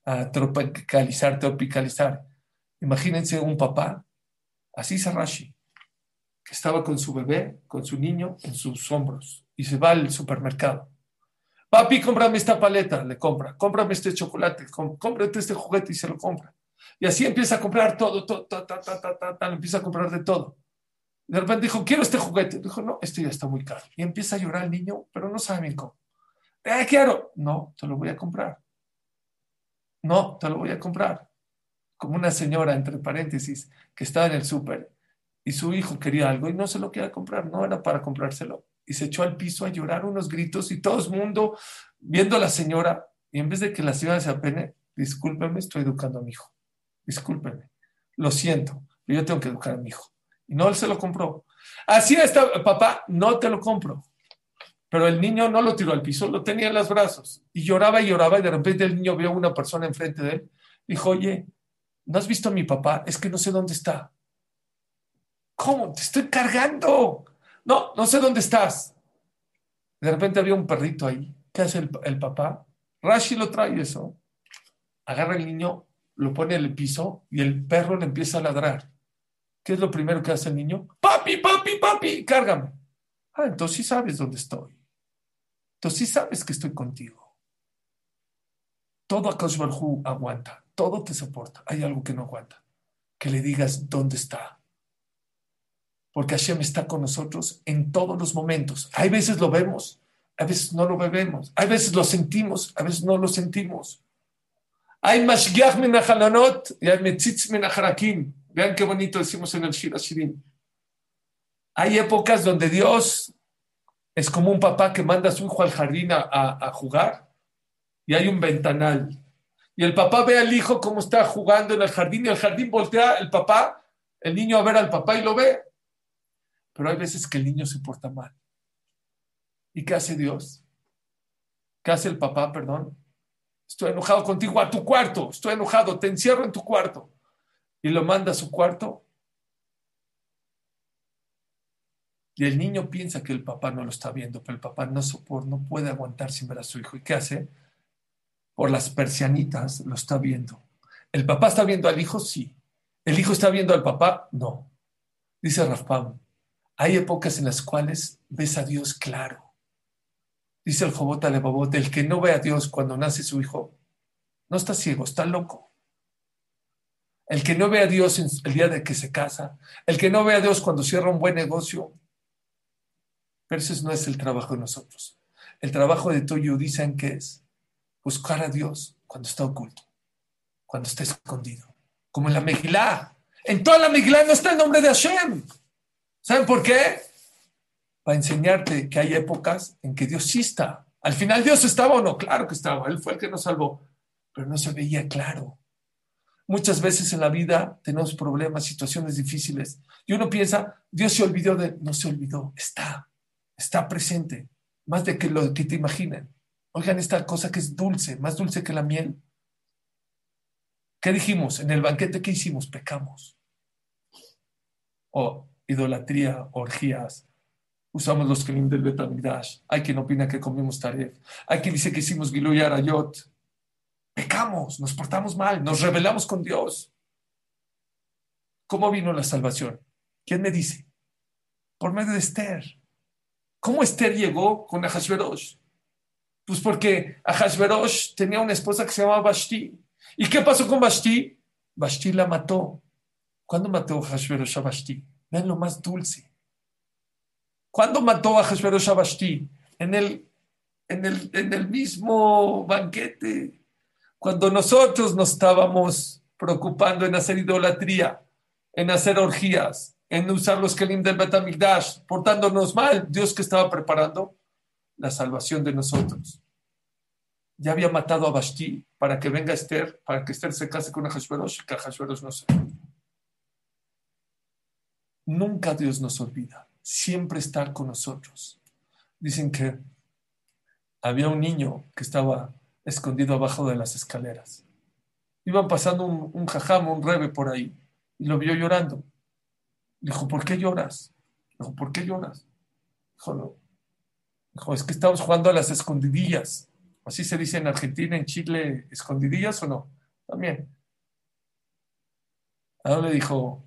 a tropicalizar, tropicalizar. Imagínense un papá Así es Rashi, que estaba con su bebé, con su niño en sus hombros y se va al supermercado. Papi, cómprame esta paleta, le compra. Cómprame este chocolate, cómprate este juguete y se lo compra. Y así empieza a comprar todo, todo, ta, ta, ta, ta, empieza a comprar de todo. De repente dijo, quiero este juguete. Dijo, no, este ya está muy caro. Y empieza a llorar el niño, pero no sabe bien cómo. Eh, quiero. No, te lo voy a comprar. No, te lo voy a comprar como una señora, entre paréntesis, que estaba en el súper y su hijo quería algo y no se lo quería comprar, no era para comprárselo. Y se echó al piso a llorar unos gritos y todo el mundo viendo a la señora y en vez de que la señora se apene, discúlpeme, estoy educando a mi hijo. Discúlpeme, lo siento, pero yo tengo que educar a mi hijo. Y no él se lo compró. Así está, papá, no te lo compro. Pero el niño no lo tiró al piso, lo tenía en los brazos. Y lloraba y lloraba y de repente el niño vio a una persona enfrente de él. Dijo, oye, ¿no has visto a mi papá? Es que no sé dónde está. ¿Cómo? Te estoy cargando. No, no sé dónde estás. De repente había un perrito ahí. ¿Qué hace el, el papá? Rashi lo trae eso. Agarra al niño, lo pone en el piso y el perro le empieza a ladrar. ¿Qué es lo primero que hace el niño? Papi, papi, papi, cárgame. Ah, entonces sí sabes dónde estoy. Entonces sí sabes que estoy contigo. Todo Akash aguanta, todo te soporta. Hay algo que no aguanta. Que le digas dónde está. Porque Hashem está con nosotros en todos los momentos. Hay veces lo vemos, a veces no lo vemos. Hay veces lo sentimos, a veces no lo sentimos. Hay mashgiach menachalanot y hay metzitz menacharakim. Vean qué bonito decimos en el Shira Shirin. Hay épocas donde Dios es como un papá que manda a su hijo al jardín a, jugar y hay un ventanal. Y el papá ve al hijo cómo está jugando en el jardín y el jardín voltea el papá, el niño a ver al papá y lo ve. Pero hay veces que el niño se porta mal. ¿Y qué hace Dios? ¿Qué hace el papá, perdón? Estoy enojado contigo a tu cuarto, estoy enojado, te encierro en tu cuarto. Y lo manda a su cuarto Y el niño piensa que el papá no lo está viendo, pero el papá no, no puede aguantar sin ver a su hijo. ¿Y qué hace? Por las persianitas lo está viendo. ¿El papá está viendo al hijo? Sí. ¿El hijo está viendo al papá? No. Dice Rafpam, hay épocas en las cuales ves a Dios claro. Dice el Jobot Babot, el que no ve a Dios cuando nace su hijo, no está ciego, está loco. El que no ve a Dios el día de que se casa, el que no ve a Dios cuando cierra un buen negocio, pero ese no es el trabajo de nosotros. El trabajo de Toyo dicen que es buscar a Dios cuando está oculto, cuando está escondido. Como en la Megilá. En toda la Megilá no está el nombre de Hashem. ¿Saben por qué? Para enseñarte que hay épocas en que Dios sí está. Al final Dios estaba o no, claro que estaba. Él fue el que nos salvó, pero no se veía claro. Muchas veces en la vida tenemos problemas, situaciones difíciles. Y uno piensa, Dios se olvidó de... No se olvidó, está está presente, más de que lo que te imaginen. Oigan esta cosa que es dulce, más dulce que la miel. ¿Qué dijimos? En el banquete que hicimos, pecamos. O idolatría, orgías. Usamos los kelim del Betamidash. Hay quien opina que comimos taref. Hay quien dice que hicimos Giluy Arayot. Pecamos, nos portamos mal, nos rebelamos con Dios. ¿Cómo vino la salvación? ¿Quién me dice? Por medio de Esther. ¿Cómo Esther llegó con Ahashverosh? Pues porque Ahashverosh tenía una esposa que se llamaba Vashti. ¿Y qué pasó con Vashti? Vashti la mató. ¿Cuándo mató Ahashverosh a Vashti? Vean lo más dulce. ¿Cuándo mató a Ahashverosh a Vashti? En el, en, el, en el mismo banquete. Cuando nosotros nos estábamos preocupando en hacer idolatría, en hacer orgías, en usar los kelim del Betamigdash, portándonos mal, Dios que estaba preparando la salvación de nosotros. Ya había matado a Bashti para que venga Esther, para que Esther se case con Ahashverosh y que Ahashverosh no se Nunca Dios nos olvida, siempre está con nosotros. Dicen que había un niño que estaba escondido abajo de las escaleras. Iban pasando un, un jajam, un rebe por ahí, y lo vio llorando. Dijo, ¿por qué lloras? Dijo, ¿por qué lloras? Dijo, no. Dijo, es que estamos jugando a las escondidillas. Así se dice en Argentina, en Chile, escondidillas o no. También. Ahora le dijo,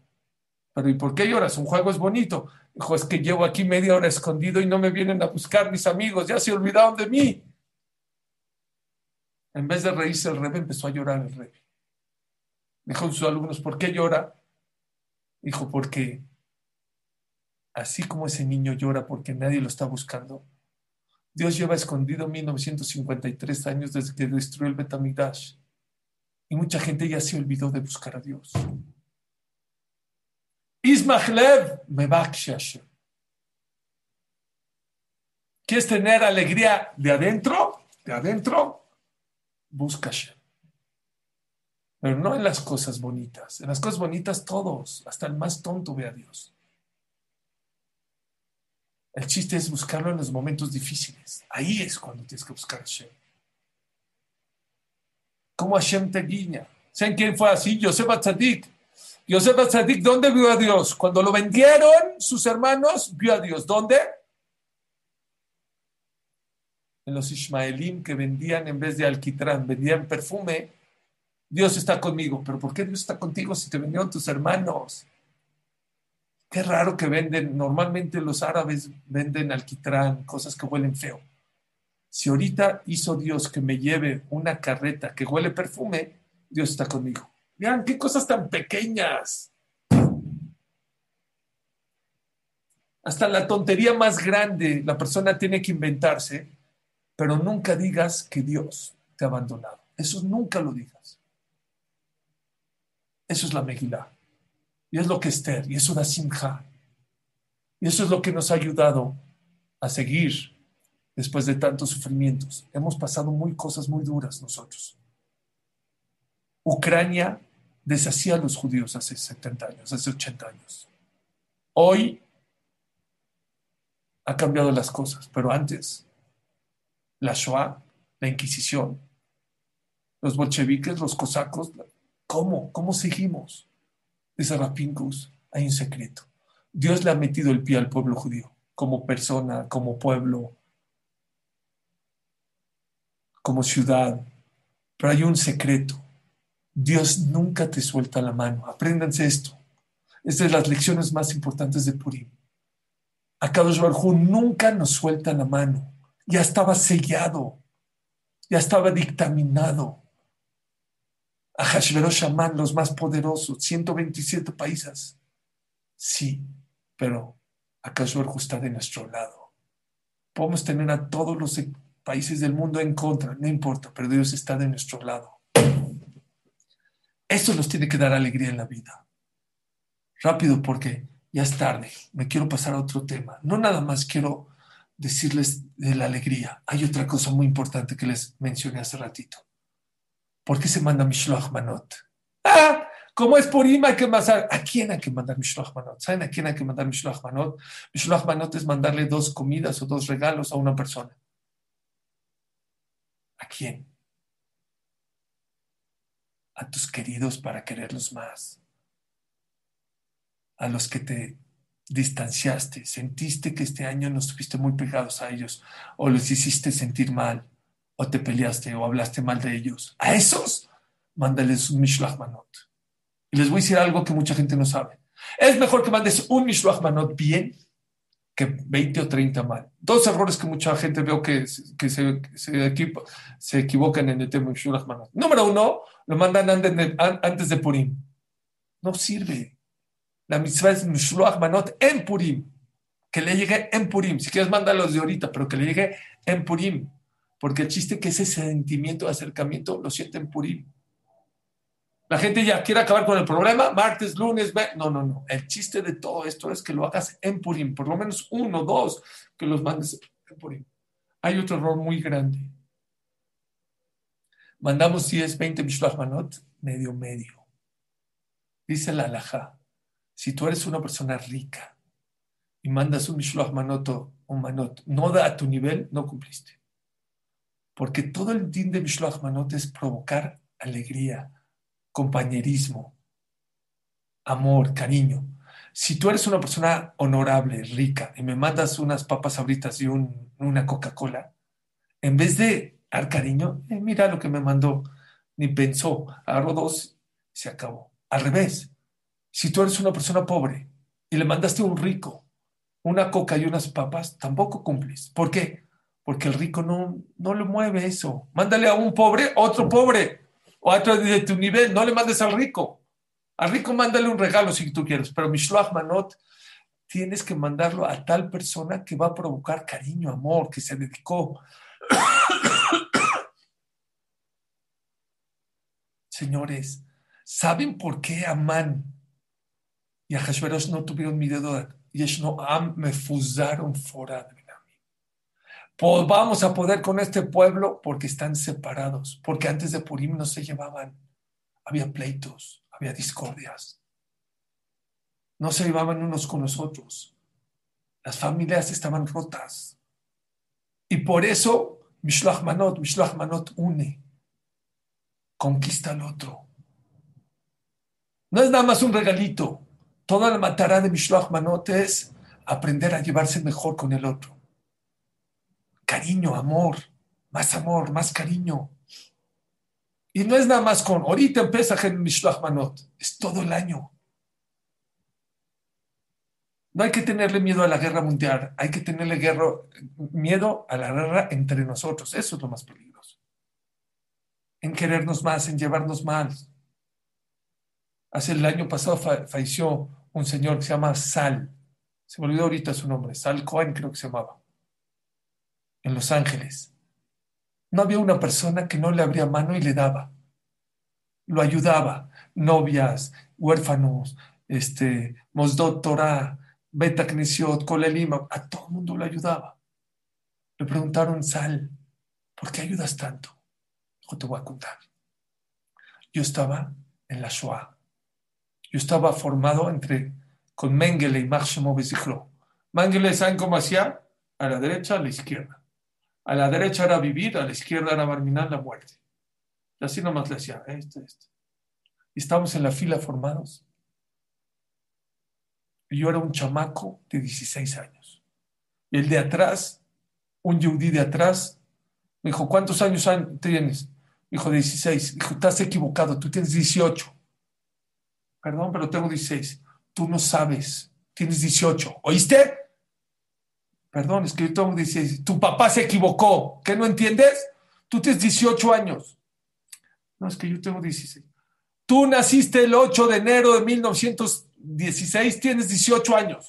pero ¿y por qué lloras? Un juego es bonito. Dijo, es que llevo aquí media hora escondido y no me vienen a buscar mis amigos, ya se olvidaron de mí. En vez de reírse el rebe, empezó a llorar el rebe. Dijo a sus alumnos, ¿por qué llora? Dijo, porque así como ese niño llora porque nadie lo está buscando, Dios lleva escondido 1953 años desde que destruyó el Betamidash. Y mucha gente ya se olvidó de buscar a Dios. Ismachlev ¿Quieres tener alegría de adentro? De adentro, busca pero no en las cosas bonitas. En las cosas bonitas todos, hasta el más tonto ve a Dios. El chiste es buscarlo en los momentos difíciles. Ahí es cuando tienes que buscar a Hashem. ¿Cómo Hashem te guiña? ¿Saben quién fue así? Yosef Atzadik. Yosef Atzadik, ¿dónde vio a Dios? Cuando lo vendieron sus hermanos, vio a Dios. ¿Dónde? En los Ismaelim que vendían en vez de alquitrán, vendían perfume. Dios está conmigo. ¿Pero por qué Dios está contigo si te vendieron tus hermanos? Qué raro que venden, normalmente los árabes venden alquitrán, cosas que huelen feo. Si ahorita hizo Dios que me lleve una carreta que huele perfume, Dios está conmigo. Vean qué cosas tan pequeñas. Hasta la tontería más grande la persona tiene que inventarse, pero nunca digas que Dios te ha abandonado. Eso nunca lo digas. Eso es la Megilá. Y es lo que Esther, y eso da Simha. Y eso es lo que nos ha ayudado a seguir después de tantos sufrimientos. Hemos pasado muy cosas muy duras nosotros. Ucrania deshacía a los judíos hace 70 años, hace 80 años. Hoy ha cambiado las cosas, pero antes, la Shoah, la Inquisición, los bolcheviques, los cosacos, ¿cómo? ¿Cómo seguimos? Dice Rapinkus, hay un secreto. Dios le ha metido el pie al pueblo judío, como persona, como pueblo, como ciudad. Pero hay un secreto. Dios nunca te suelta la mano. Apréndanse esto. Es de las lecciones más importantes de Purim. Akadosh Baruj nunca nos suelta la mano. Ya estaba sellado. Ya estaba dictaminado a Hashverosh Shaman, los más poderosos, 127 países. Sí, pero Akashverosh está de nuestro lado. Podemos tener a todos los países del mundo en contra, no importa, pero Dios está de nuestro lado. Eso nos tiene que dar alegría en la vida. Rápido porque ya es tarde, me quiero pasar a otro tema. No nada más quiero decirles de la alegría. Hay otra cosa muy importante que les mencioné hace ratito. ¿Por qué se manda Mishloach Manot? Ah, como es por hay que. ¿A quién hay que mandar Mishloach Manot? ¿Saben a quién hay que mandar Mishloach Manot? Mishloach Manot es mandarle dos comidas o dos regalos a una persona. ¿A quién? A tus queridos para quererlos más. A los que te distanciaste, sentiste que este año no estuviste muy pegados a ellos o los hiciste sentir mal o te peleaste o hablaste mal de ellos, a esos mándales un Mishloach Manot. Y les voy a decir algo que mucha gente no sabe. Es mejor que mandes un Mishloach Manot bien que 20 o 30 mal. Dos errores que mucha gente veo que, se, se, se, equivocan en el tema Mishloach Manot. Número uno, lo mandan antes de, Purim. No sirve. La mitzvah es Mishloach Manot en Purim. Que le llegue en Purim. Si quieres, mándalos de ahorita, pero que le llegue en Purim. Porque el chiste que ese sentimiento de acercamiento lo siente en Purim. La gente ya quiere acabar con el problema, martes, lunes, no, no, no. El chiste de todo esto es que lo hagas en Purim, por lo menos uno, dos, que los mandes en Purim. Hay otro error muy grande. Mandamos 10, 20 Mishloach Manot, medio, medio. Dice la alhaja, si tú eres una persona rica y mandas un Mishloach Manot un Manot, no da a tu nivel, no cumpliste. Porque todo el din de Mishloach Manot es provocar alegría, compañerismo, amor, cariño. Si tú eres una persona honorable, rica, y me mandas unas papas abritas y una Coca-Cola, en vez de dar cariño, eh, mira lo que me mandó, ni pensó, agarró dos, se acabó. Al revés, si tú eres una persona pobre y le mandaste un rico, una coca y unas papas, tampoco cumples. ¿Por qué? Porque el rico no, no le mueve eso. Mándale a un pobre, otro pobre, o a otro de tu nivel, no le mandes al rico. Al rico mándale un regalo si tú quieres, pero Mishloach Manot tienes que mandarlo a tal persona que va a provocar cariño, amor, que se dedicó. Señores, ¿saben por qué Amán y a Hashverosh no tuvieron miedo? Y no me fusaron fuera de pues vamos a poder con este pueblo porque están separados, porque antes de Purim no se llevaban, había pleitos, había discordias, no se llevaban unos con los otros. Las familias estaban rotas. Y por eso, Mishloach Manot, Manot une, conquista al otro. No es nada más un regalito. Toda la matará de Mishloach Manot es aprender a llevarse mejor con el otro. Cariño, amor, más amor, más cariño. Y no es nada más con, ahorita empieza en Mishloach Manot, es todo el año. No hay que tenerle miedo a la guerra mundial, hay que tenerle miedo a la guerra entre nosotros. Eso es lo más peligroso. En querernos más, en llevarnos mal. Hace el año pasado falleció un señor que se llama Sal. Se me olvidó ahorita su nombre. Sal Cohen creo que se llamaba. En Los Ángeles. No había una persona que no le abría mano y le daba. Lo ayudaba. Novias, huérfanos, este, Mosdot Torah, Beta Knesiot, Kolelima, a todo el mundo le ayudaba. Le preguntaron, Sal, ¿por qué ayudas tanto? Dijo, te voy a contar. Yo estaba en la Shoah. Yo estaba formado entre con Mengele y Marshemo Bezichro. Mengele, ¿saben cómo hacía? A la derecha, a la izquierda. A la derecha era vivir, a la izquierda era marminar la muerte. Y así nomás le decía, esto, esto. Y estábamos en la fila formados yo era un chamaco de 16 años. Y el de atrás, un yudí de atrás, me dijo, ¿cuántos años tienes? Dijo, 16. Dijo, estás equivocado, tú tienes 18. Perdón, pero tengo 16. Tú no sabes, tienes 18. ¿Oíste? Perdón, es que tengo 16. Tu papá se equivocó. ¿Qué no entiendes? Tú tienes 18 años. No, es que yo tengo 16. Tú naciste el 8 de enero de 1900. 16, tienes 18 años.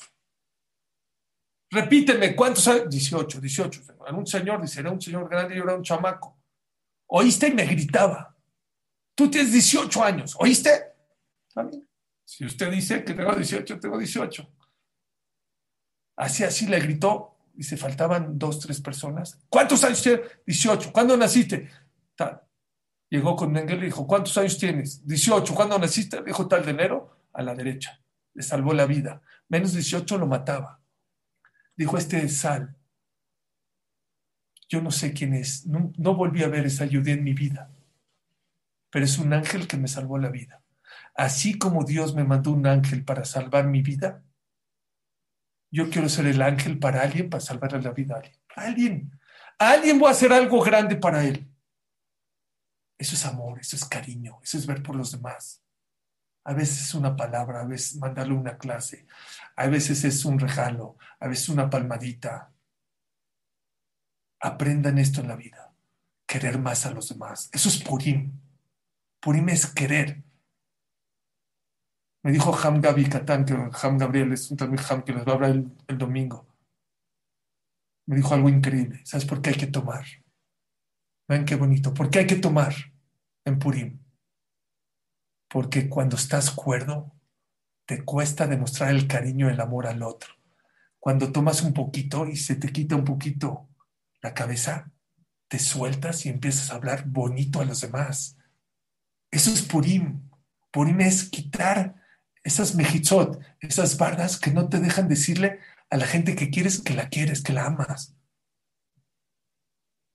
Repíteme, ¿cuántos años? 18, 18. Era un señor, dice, era un señor grande yo era un chamaco. ¿Oíste? Y me gritaba. Tú tienes 18 años, ¿oíste? Si usted dice que tengo 18, tengo 18. Así, así le gritó. Y se faltaban dos, tres personas. ¿Cuántos años tienes? 18. ¿Cuándo naciste? Tal. Llegó con Mengele y dijo, ¿cuántos años tienes? 18. ¿Cuándo naciste? Dijo tal de enero, a la derecha le salvó la vida. Menos 18 lo mataba. Dijo este Sal, yo no sé quién es, no, volví a ver esa ayuda en mi vida, pero es un ángel que me salvó la vida. Así como Dios me mandó un ángel para salvar mi vida, yo quiero ser el ángel para alguien, para salvarle la vida a alguien. alguien. alguien voy a hacer algo grande para él. Eso es amor, eso es cariño, eso es ver por los demás. A veces es una palabra, a veces mandarle una clase, a veces es un regalo, a veces una palmadita. Aprendan esto en la vida, querer más a los demás. Eso es Purim. Purim es querer. Me dijo Ham Gabi Katán, que Ham Gabriel es un también Ham que les va a hablar el, el domingo. Me dijo algo increíble. ¿Sabes por qué hay que tomar? Ven qué bonito. ¿Por qué hay que tomar en Purim? porque cuando estás cuerdo, te cuesta demostrar el cariño el amor al otro. Cuando tomas un poquito y se te quita un poquito la cabeza, te sueltas y empiezas a hablar bonito a los demás. Eso es Purim. Purim es quitar esas mejizot, esas bardas que no te dejan decirle a la gente que quieres que la quieres, que la amas.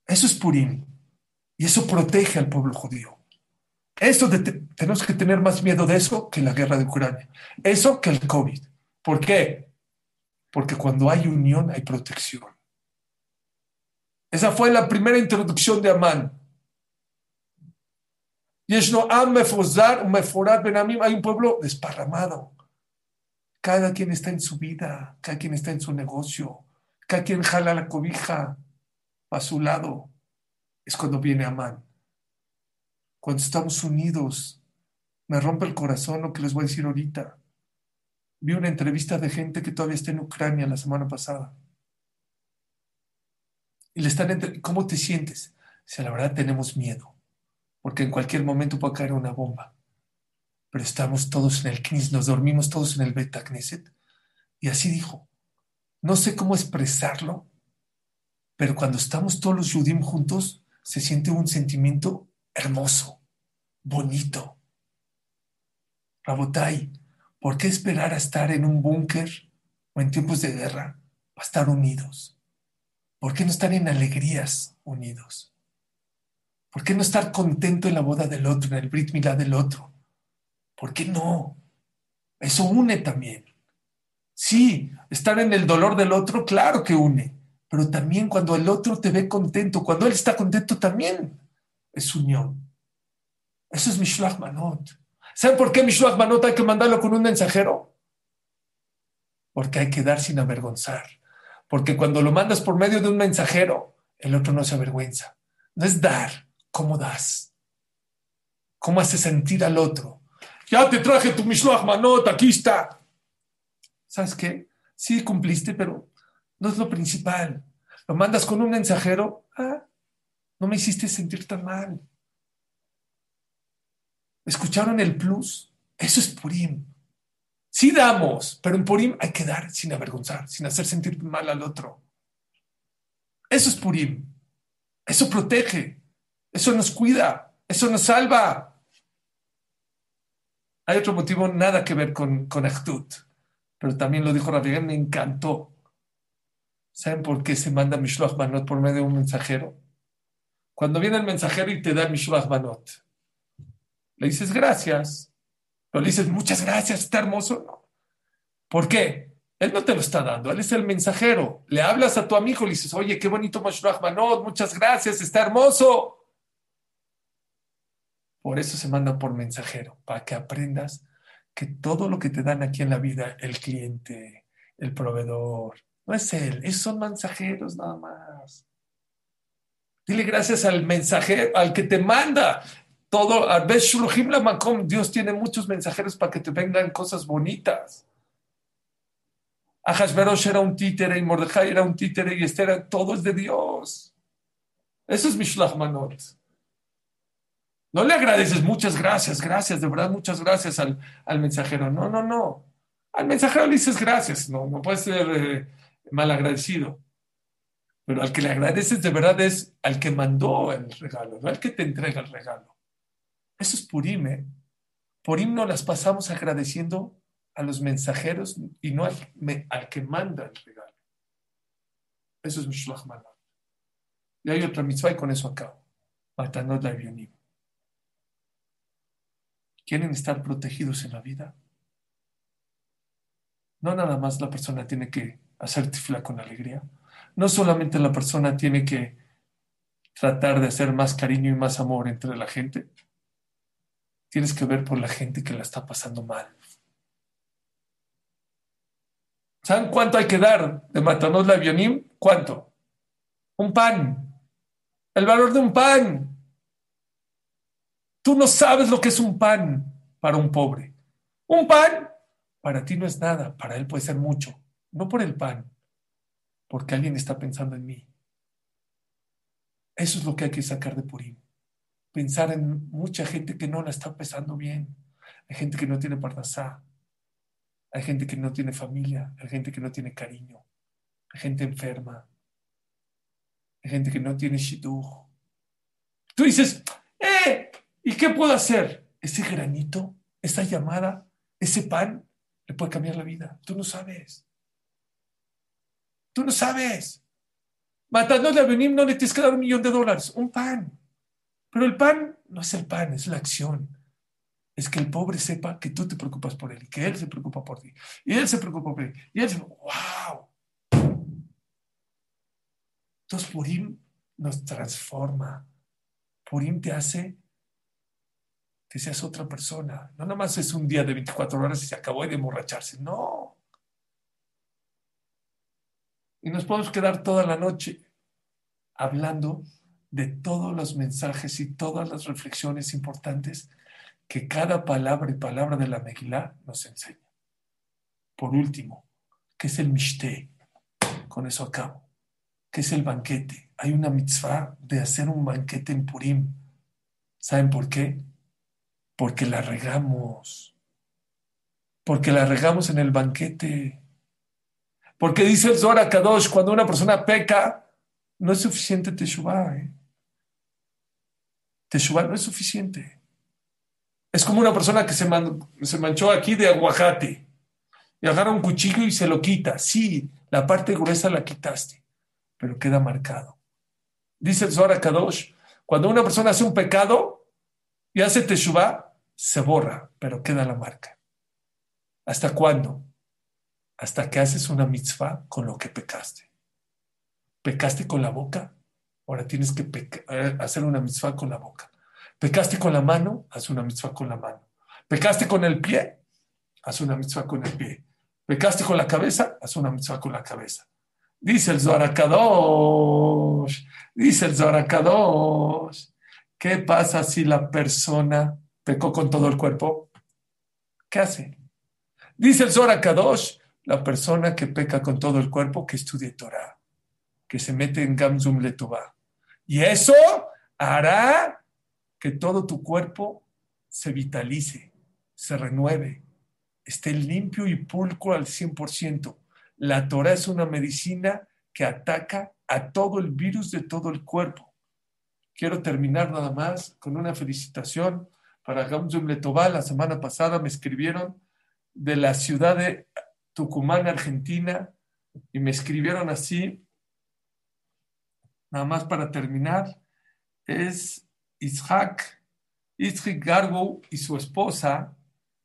Eso es Purim. Y eso protege al pueblo judío. Eso tenemos que tener más miedo de eso que la guerra de Ucrania. Eso que el COVID. ¿Por qué? Porque cuando hay unión hay protección. Esa fue la primera introducción de Amán. Hay un pueblo desparramado. Cada quien está en su vida, cada quien está en su negocio, cada quien jala la cobija a su lado. Es cuando viene Amán cuando estamos unidos. Me rompe el corazón lo que les voy a decir ahorita. Vi una entrevista de gente que todavía está en Ucrania la semana pasada. Y le están ¿cómo te sientes? Si la verdad tenemos miedo, porque en cualquier momento puede caer una bomba. Pero estamos todos en el Knis, nos dormimos todos en el Beta Knesset. Y así dijo. No sé cómo expresarlo, pero cuando estamos todos los Yudim juntos, se siente un sentimiento hermoso bonito. Rabotai, ¿por qué esperar a estar en un búnker o en tiempos de guerra para estar unidos? ¿Por qué no estar en alegrías unidos? ¿Por qué no estar contento en la boda del otro, en el Brit Milá del otro? ¿Por qué no? Eso une también. Sí, estar en el dolor del otro, claro que une, pero también cuando el otro te ve contento, cuando él está contento también es unión. Eso es Mishloach Manot. ¿Saben por qué Mishloach Manot hay que mandarlo con un mensajero? Porque hay que dar sin avergonzar. Porque cuando lo mandas por medio de un mensajero, el otro no se avergüenza. No es dar, ¿cómo das? ¿Cómo hace sentir al otro? Ya te traje tu Mishloach Manot, aquí está. ¿Sabes qué? Sí cumpliste, pero no es lo principal. Lo mandas con un mensajero, ah, no me hiciste sentir tan mal. ¿Escucharon el plus? Eso es Purim. Sí damos, pero en Purim hay que dar sin avergonzar, sin hacer sentir mal al otro. Eso es Purim. Eso protege. Eso nos cuida. Eso nos salva. Hay otro motivo nada que ver con, con pero también lo dijo Rabbi me encantó. ¿Saben por qué se manda Mishloach Manot por medio de un mensajero? Cuando viene el mensajero y te da Mishloach Manot, le dices gracias, pero le dices muchas gracias, está hermoso. ¿Por qué? Él no te lo está dando, él es el mensajero. Le hablas a tu amigo, le dices, oye, qué bonito Mishloach Manot, muchas gracias, está hermoso. Por eso se manda por mensajero, para que aprendas que todo lo que te dan aquí en la vida, el cliente, el proveedor, no es él, esos son mensajeros nada más. Dile gracias al mensajero, al que te manda. Todo, Dios tiene muchos mensajeros para que te vengan cosas bonitas. Ahashverosh era un títere y Mordejai era un títere y Esther, todo es de Dios. Eso es Mishlach Manot. No le agradeces muchas gracias, gracias, de verdad, muchas gracias al, mensajero. No, no, no. Al mensajero le dices gracias, no, no puedes ser eh, mal agradecido. Pero al que le agradeces de verdad es al que mandó el regalo, no al que te entrega el regalo. Eso es Purim, ¿eh? Purim no las pasamos agradeciendo a los mensajeros y no al, que manda el regalo. Eso es Mishlach Y hay otra mitzvah y con eso acabo. Matanot la quieren estar protegidos en la vida. No nada más la persona tiene que hacer tifla con alegría. No solamente la persona tiene que tratar de hacer más cariño y más amor entre la gente. Tienes que ver por la gente que la está pasando mal. ¿Saben cuánto hay que dar de Matanos la Bionim? ¿Cuánto? Un pan. El valor de un pan. Tú no sabes lo que es un pan para un pobre. Un pan para ti no es nada, para él puede ser mucho. No por el pan, porque alguien está pensando en mí. Eso es lo que hay que sacar de Purim. Pensar en mucha gente que no la está pensando bien. Hay gente que no tiene parnasá. Hay gente que no tiene familia. Hay gente que no tiene cariño. Hay gente enferma. Hay gente que no tiene shidduch. Tú dices, ¡eh! ¿Y qué puedo hacer? Ese granito, esa llamada, ese pan, le puede cambiar la vida. Tú no sabes. Tú no sabes. Matándole a Benim no le tienes que dar un millón de dólares, un pan. Pero el pan no es el pan, es la acción. Es que el pobre sepa que tú te preocupas por él y que él se preocupa por ti. Y él se preocupa por él. Y él se ¡wow! Entonces Purim nos transforma. Purim te hace que seas otra persona. No nada más es un día de 24 horas y se acabó de emborracharse. No. Y nos podemos quedar toda la noche hablando de todos los mensajes y todas las reflexiones importantes que cada palabra y palabra de la Megilá nos enseña. Por último, ¿qué es el Mishte? Con eso acabo. ¿Qué es el banquete? Hay una mitzvah de hacer un banquete en Purim. ¿Saben por qué? Porque la regamos, porque la regamos en el banquete. Porque dice el Zohar Kadosh, cuando una persona peca, no es suficiente Teshuvah. ¿eh? Teshuvah no es suficiente. Es como una persona que se, se manchó aquí de aguacate y agarra un cuchillo y se lo quita. Sí, La parte gruesa la quitaste, pero queda marcado. Dice el Zohar Kadosh, cuando una persona hace un pecado y hace teshuvah, se borra, pero queda la marca. ¿Hasta cuándo? Hasta que haces una mitzvah con lo que pecaste. ¿Pecaste con la boca? Ahora tienes que eh, hacer una mitzvah con la boca. ¿Pecaste con la mano? Haz una mitzvah con la mano. ¿Pecaste con el pie? Haz una mitzvah con el pie. ¿Pecaste con la cabeza? Haz una mitzvah con la cabeza. Dice el Zorakadosh, dice el Zorakadosh, ¿qué pasa si la persona pecó con todo el cuerpo? ¿Qué hace? Dice el Zorakadosh, la persona que peca con todo el cuerpo, que estudie Torah, que se mete en Gamzum Letová. Y eso hará que todo tu cuerpo se vitalice, se renueve, esté limpio y pulcro al 100%. La Torah es una medicina que ataca a todo el virus de todo el cuerpo. Quiero terminar nada más con una felicitación para Gamzum Letová. La semana pasada me escribieron de la ciudad de Tucumán, Argentina, y me escribieron así, nada más para terminar, es Ishak, Ishak Gargo y su esposa,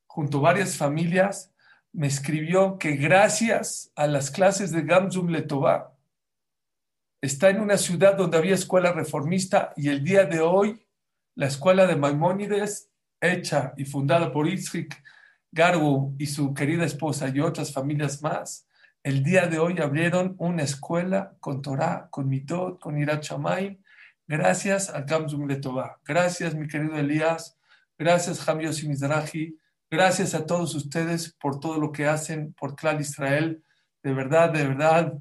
junto a varias familias, me escribió que gracias a las clases de Gamzum Letová, está en una ciudad donde había escuela reformista y el día de hoy la escuela de Maimónides, hecha y fundada por Ishak Gargo y su querida esposa y otras familias más, el día de hoy abrieron una escuela con Torah, con Mitot, con Irat Shamayim, gracias a Gamzum Letová. Gracias, mi querido Elías. Gracias, Jamios y Mizrahi. Gracias a todos ustedes por todo lo que hacen por Clar Israel. De verdad, de verdad,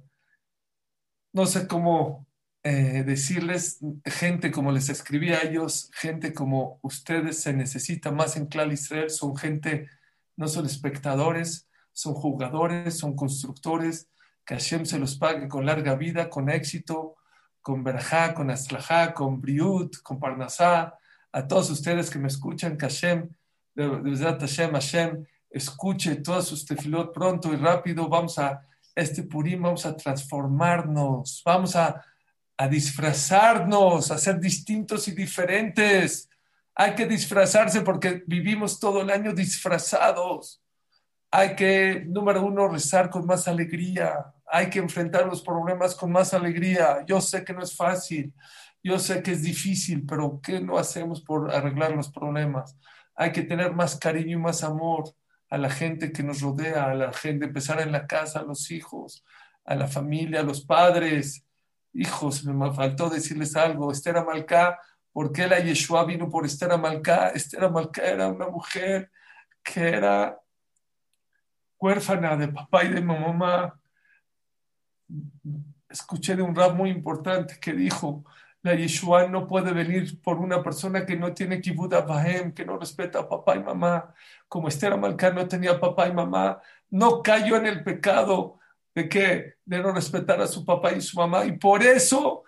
no sé cómo eh, decirles, gente como les escribí a ellos, gente como ustedes se necesita más en Clar Israel, son gente no son espectadores, son jugadores, son constructores, que Hashem se los pague con larga vida, con éxito, con Berajá, con Aslajá, con Briut, con Parnasá, a todos ustedes que me escuchan, que Hashem, de verdad Hashem, Hashem, escuche todas sus tefilot pronto y rápido, vamos a este Purim, vamos a transformarnos, vamos a, a disfrazarnos, a ser distintos y diferentes, hay que disfrazarse porque vivimos todo el año disfrazados. Hay que, número uno, rezar con más alegría. Hay que enfrentar los problemas con más alegría. Yo sé que no es fácil. Yo sé que es difícil, pero ¿qué no hacemos por arreglar los problemas? Hay que tener más cariño y más amor a la gente que nos rodea, a la gente, empezar en la casa, a los hijos, a la familia, a los padres. Hijos, me faltó decirles algo. Esther Amalcá ¿Por qué la Yeshua vino por Esther Amalcá? Esther Amalcá era una mujer que era huérfana de papá y de mamá. Escuché de un rap muy importante que dijo, la Yeshua no puede venir por una persona que no tiene kibbutz Bahem, que no respeta a papá y mamá. Como Esther Amalcá no tenía papá y mamá, no cayó en el pecado de que de no respetar a su papá y su mamá. Y por eso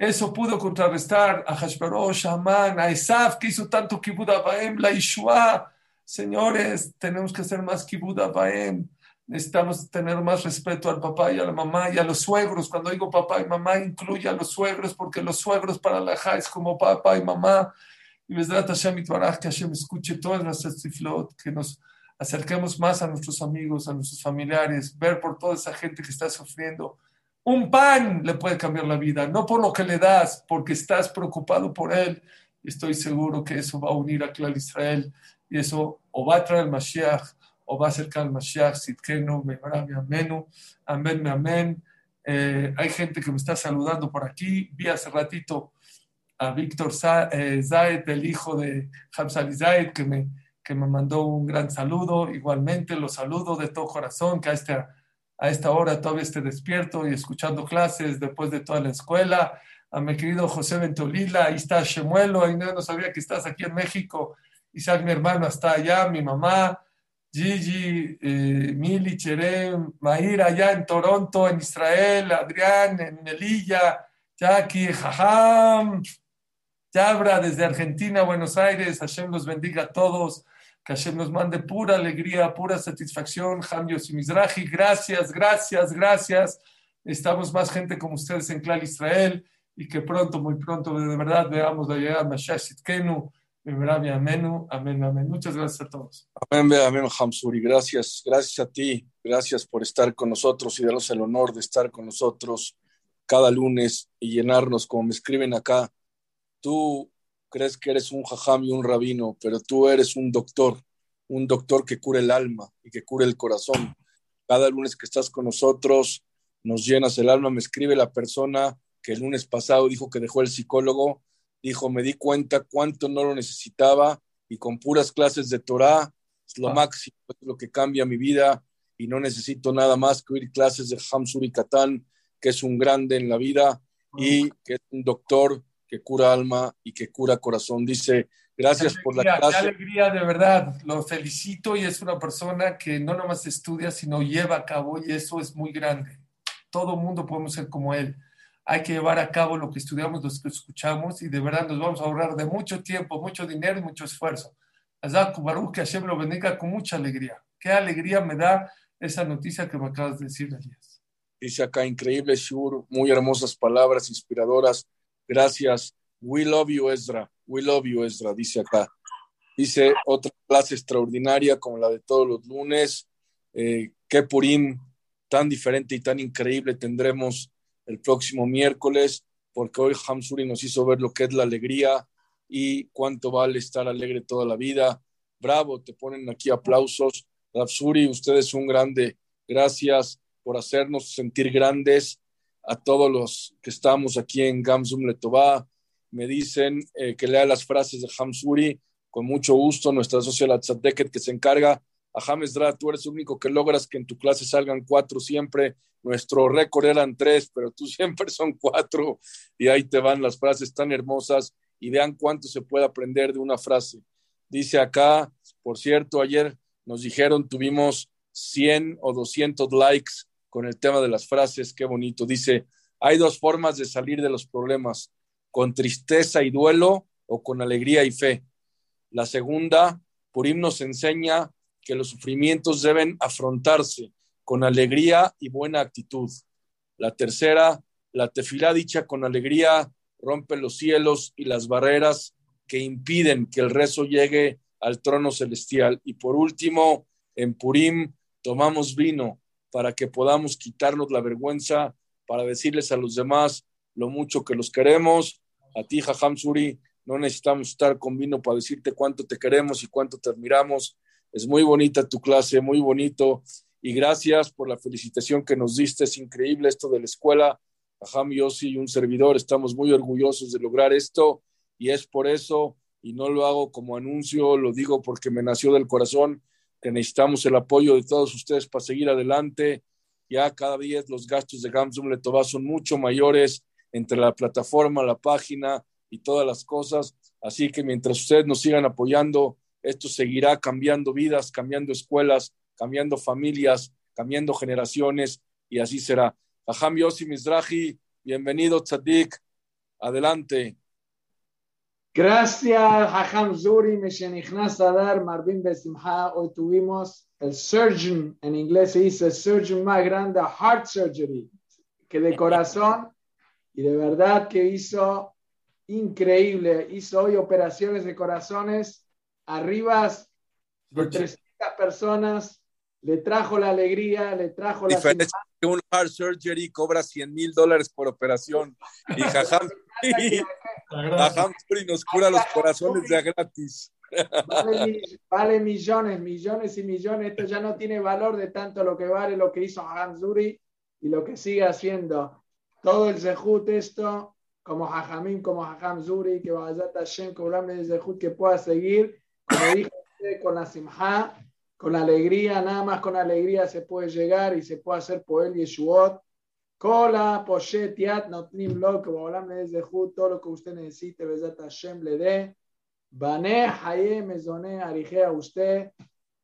eso pudo contrarrestar a Hashverosh, a Amán, a Esaf, que hizo tanto Kibbutz Baem, la Ishua. Señores, tenemos que hacer más Kibbutz Baem. Necesitamos tener más respeto al papá y a la mamá y a los suegros. Cuando digo papá y mamá, incluye a los suegros, porque los suegros para la ja es como papá y mamá. Y Besdrat Hashem Itbaraj, que Hashem escuche todas nuestras tiflot, que nos acerquemos más a nuestros amigos, a nuestros familiares, ver por toda esa gente que está sufriendo un pan le puede cambiar la vida, no por lo que le das, porque estás preocupado por él. Estoy seguro que eso va a unir a Clal Israel y eso o va a traer el Mashiach o va a acercar al Mashiach, Sitkenu, Amenu, Amén, Amén. Eh, hay gente que me está saludando por aquí. Vi hace ratito a Víctor eh, Zaid, el hijo de Hamzali Zaid, que me, que me mandó un gran saludo. Igualmente, lo saludo de todo corazón, que a este a esta hora todavía esté despierto y escuchando clases después de toda la escuela. A mi querido José Ventolila, ahí está Shemuelo, ahí no, sabía que estás aquí en México. Isaac, mi hermano, está allá, mi mamá, Gigi, eh, Mili, Cherem, Maíra, allá en Toronto, en Israel, Adrián, en Melilla, Jackie, Jajam, Yabra, desde Argentina, Buenos Aires, Hashem los bendiga a todos. Que Hashem nos mande pura alegría, pura satisfacción. Hamdios y Mizrahi, gracias, gracias, gracias. Estamos más gente como ustedes en Clal Israel y que pronto, muy pronto, de verdad, veamos la llegada de Mashiach Kenu. Amén, amén, amén. Muchas gracias a todos. Amén, amén, Hamsuri. Gracias, gracias a ti. Gracias por estar con nosotros y darnos el honor de estar con nosotros cada lunes y llenarnos, como me escriben acá. Tú crees que eres un jajam y un rabino, pero tú eres un doctor, un doctor que cura el alma y que cura el corazón. Cada lunes que estás con nosotros, nos llenas el alma. Me escribe la persona que el lunes pasado dijo que dejó el psicólogo dijo, me di cuenta cuánto no lo necesitaba y con puras clases de Torah es lo ah. máximo, es lo que cambia mi vida y no necesito nada más que oír clases de Hamsuri Katan, que es un grande en la vida y ah. que es un doctor que cura alma y que cura corazón. Dice, gracias por la clase. Qué alegría, de verdad. Lo felicito y es una persona que no nomás estudia, sino lleva a cabo y eso es muy grande. Todo mundo podemos ser como él hay que llevar a cabo lo que estudiamos, lo que escuchamos y de verdad nos vamos a ahorrar de mucho tiempo, mucho dinero y mucho esfuerzo. Baruch, que Hashem lo bendiga con mucha alegría. Qué alegría me da esa noticia que me acabas de decir, Elías. Dice acá, increíble, Shur, muy hermosas palabras, inspiradoras. Gracias. We love you, Ezra. We love you, Ezra, dice acá. Dice otra clase extraordinaria como la de todos los lunes. Eh, qué Purim tan diferente y tan increíble tendremos el próximo miércoles, porque hoy Hamsuri nos hizo ver lo que es la alegría y cuánto vale estar alegre toda la vida. Bravo, te ponen aquí aplausos. Hamsuri, usted es un grande. Gracias por hacernos sentir grandes a todos los que estamos aquí en Gamsum Letová. Me dicen eh, que lea las frases de Hamsuri. Con mucho gusto, nuestra socia la que se encarga a James Dra, tú eres el único que logras que en tu clase salgan cuatro siempre. Nuestro récord eran tres, pero tú siempre son cuatro. Y ahí te van las frases tan hermosas y vean cuánto se puede aprender de una frase. Dice acá, por cierto, ayer nos dijeron, tuvimos 100 o 200 likes con el tema de las frases, qué bonito. Dice, hay dos formas de salir de los problemas, con tristeza y duelo o con alegría y fe. La segunda, Purim nos enseña que los sufrimientos deben afrontarse con alegría y buena actitud. La tercera, la tefilá dicha con alegría rompe los cielos y las barreras que impiden que el rezo llegue al trono celestial. Y por último, en Purim tomamos vino para que podamos quitarnos la vergüenza, para decirles a los demás lo mucho que los queremos. A ti, Jajam Suri, no necesitamos estar con vino para decirte cuánto te queremos y cuánto te admiramos. Es muy bonita tu clase, muy bonito. Y gracias por la felicitación que nos diste. Es increíble esto de la escuela. Ajam Yossi y un servidor estamos muy orgullosos de lograr esto. Y es por eso, y no lo hago como anuncio, lo digo porque me nació del corazón, que necesitamos el apoyo de todos ustedes para seguir adelante. Ya cada día los gastos de Gamsum Letová son mucho mayores entre la plataforma, la página y todas las cosas. Así que mientras ustedes nos sigan apoyando, esto seguirá cambiando vidas, cambiando escuelas, cambiando familias, cambiando generaciones y así será. Aham Yossi Mizrahi, bienvenido Tzadik, adelante. Gracias, Hajam Zuri, Meshenichnas Adar, Marvin Besimha. Hoy tuvimos el surgeon, en inglés se dice el surgeon más grande, heart surgery, que de corazón, y de verdad que hizo increíble, hizo hoy operaciones de corazones arriba de 300 personas, le trajo la alegría, le trajo la... Diferencia que un heart surgery cobra 100 mil dólares por operación. Y Jajam, nos cura los corazones de gratis. Vale, millones, millones y millones. Esto ya no tiene valor de tanto lo que vale lo que hizo Jajam Zuri y lo que sigue haciendo. Todo el Zehut, esto, como Jajamín, como Jajam Zuri, que vaya Hashem, cobrarme el Zehut que pueda seguir como dije con la simha, con la alegría, nada más con alegría se puede llegar y se puede hacer Poel Yeshuot. Kola, Poshet, Yat, Notnim Lo, que me desde todo lo que usted necesite, Besat Hashem le dé. Bane, Haye, Mezone, Arije a usted,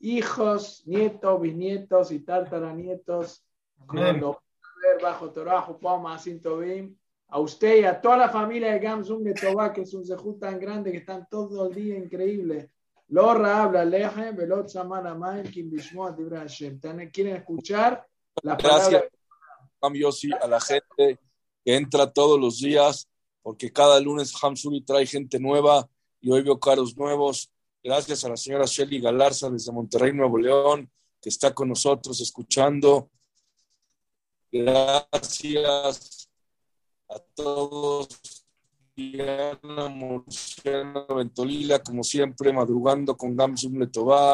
hijos, nietos, bisnietos y tartaranietos, cuando ver bajo Torah, más Tovim, a usted y a toda la familia de Gamsum de Toba, que es un zehut tan grande que están todo el día increíble Lorra habla leje, velot samana maim, kim bishmoa Hashem. Quieren escuchar la palabra. Gracias, a la gente que entra todos los días, porque cada lunes Hamsuri trae gente nueva y hoy veo caros nuevos. Gracias a la señora Shelly Galarza desde Monterrey, Nuevo León, que está con nosotros escuchando. Gracias a todos. Diana Murciano Ventolila, como siempre, madrugando con Gamsum Letová.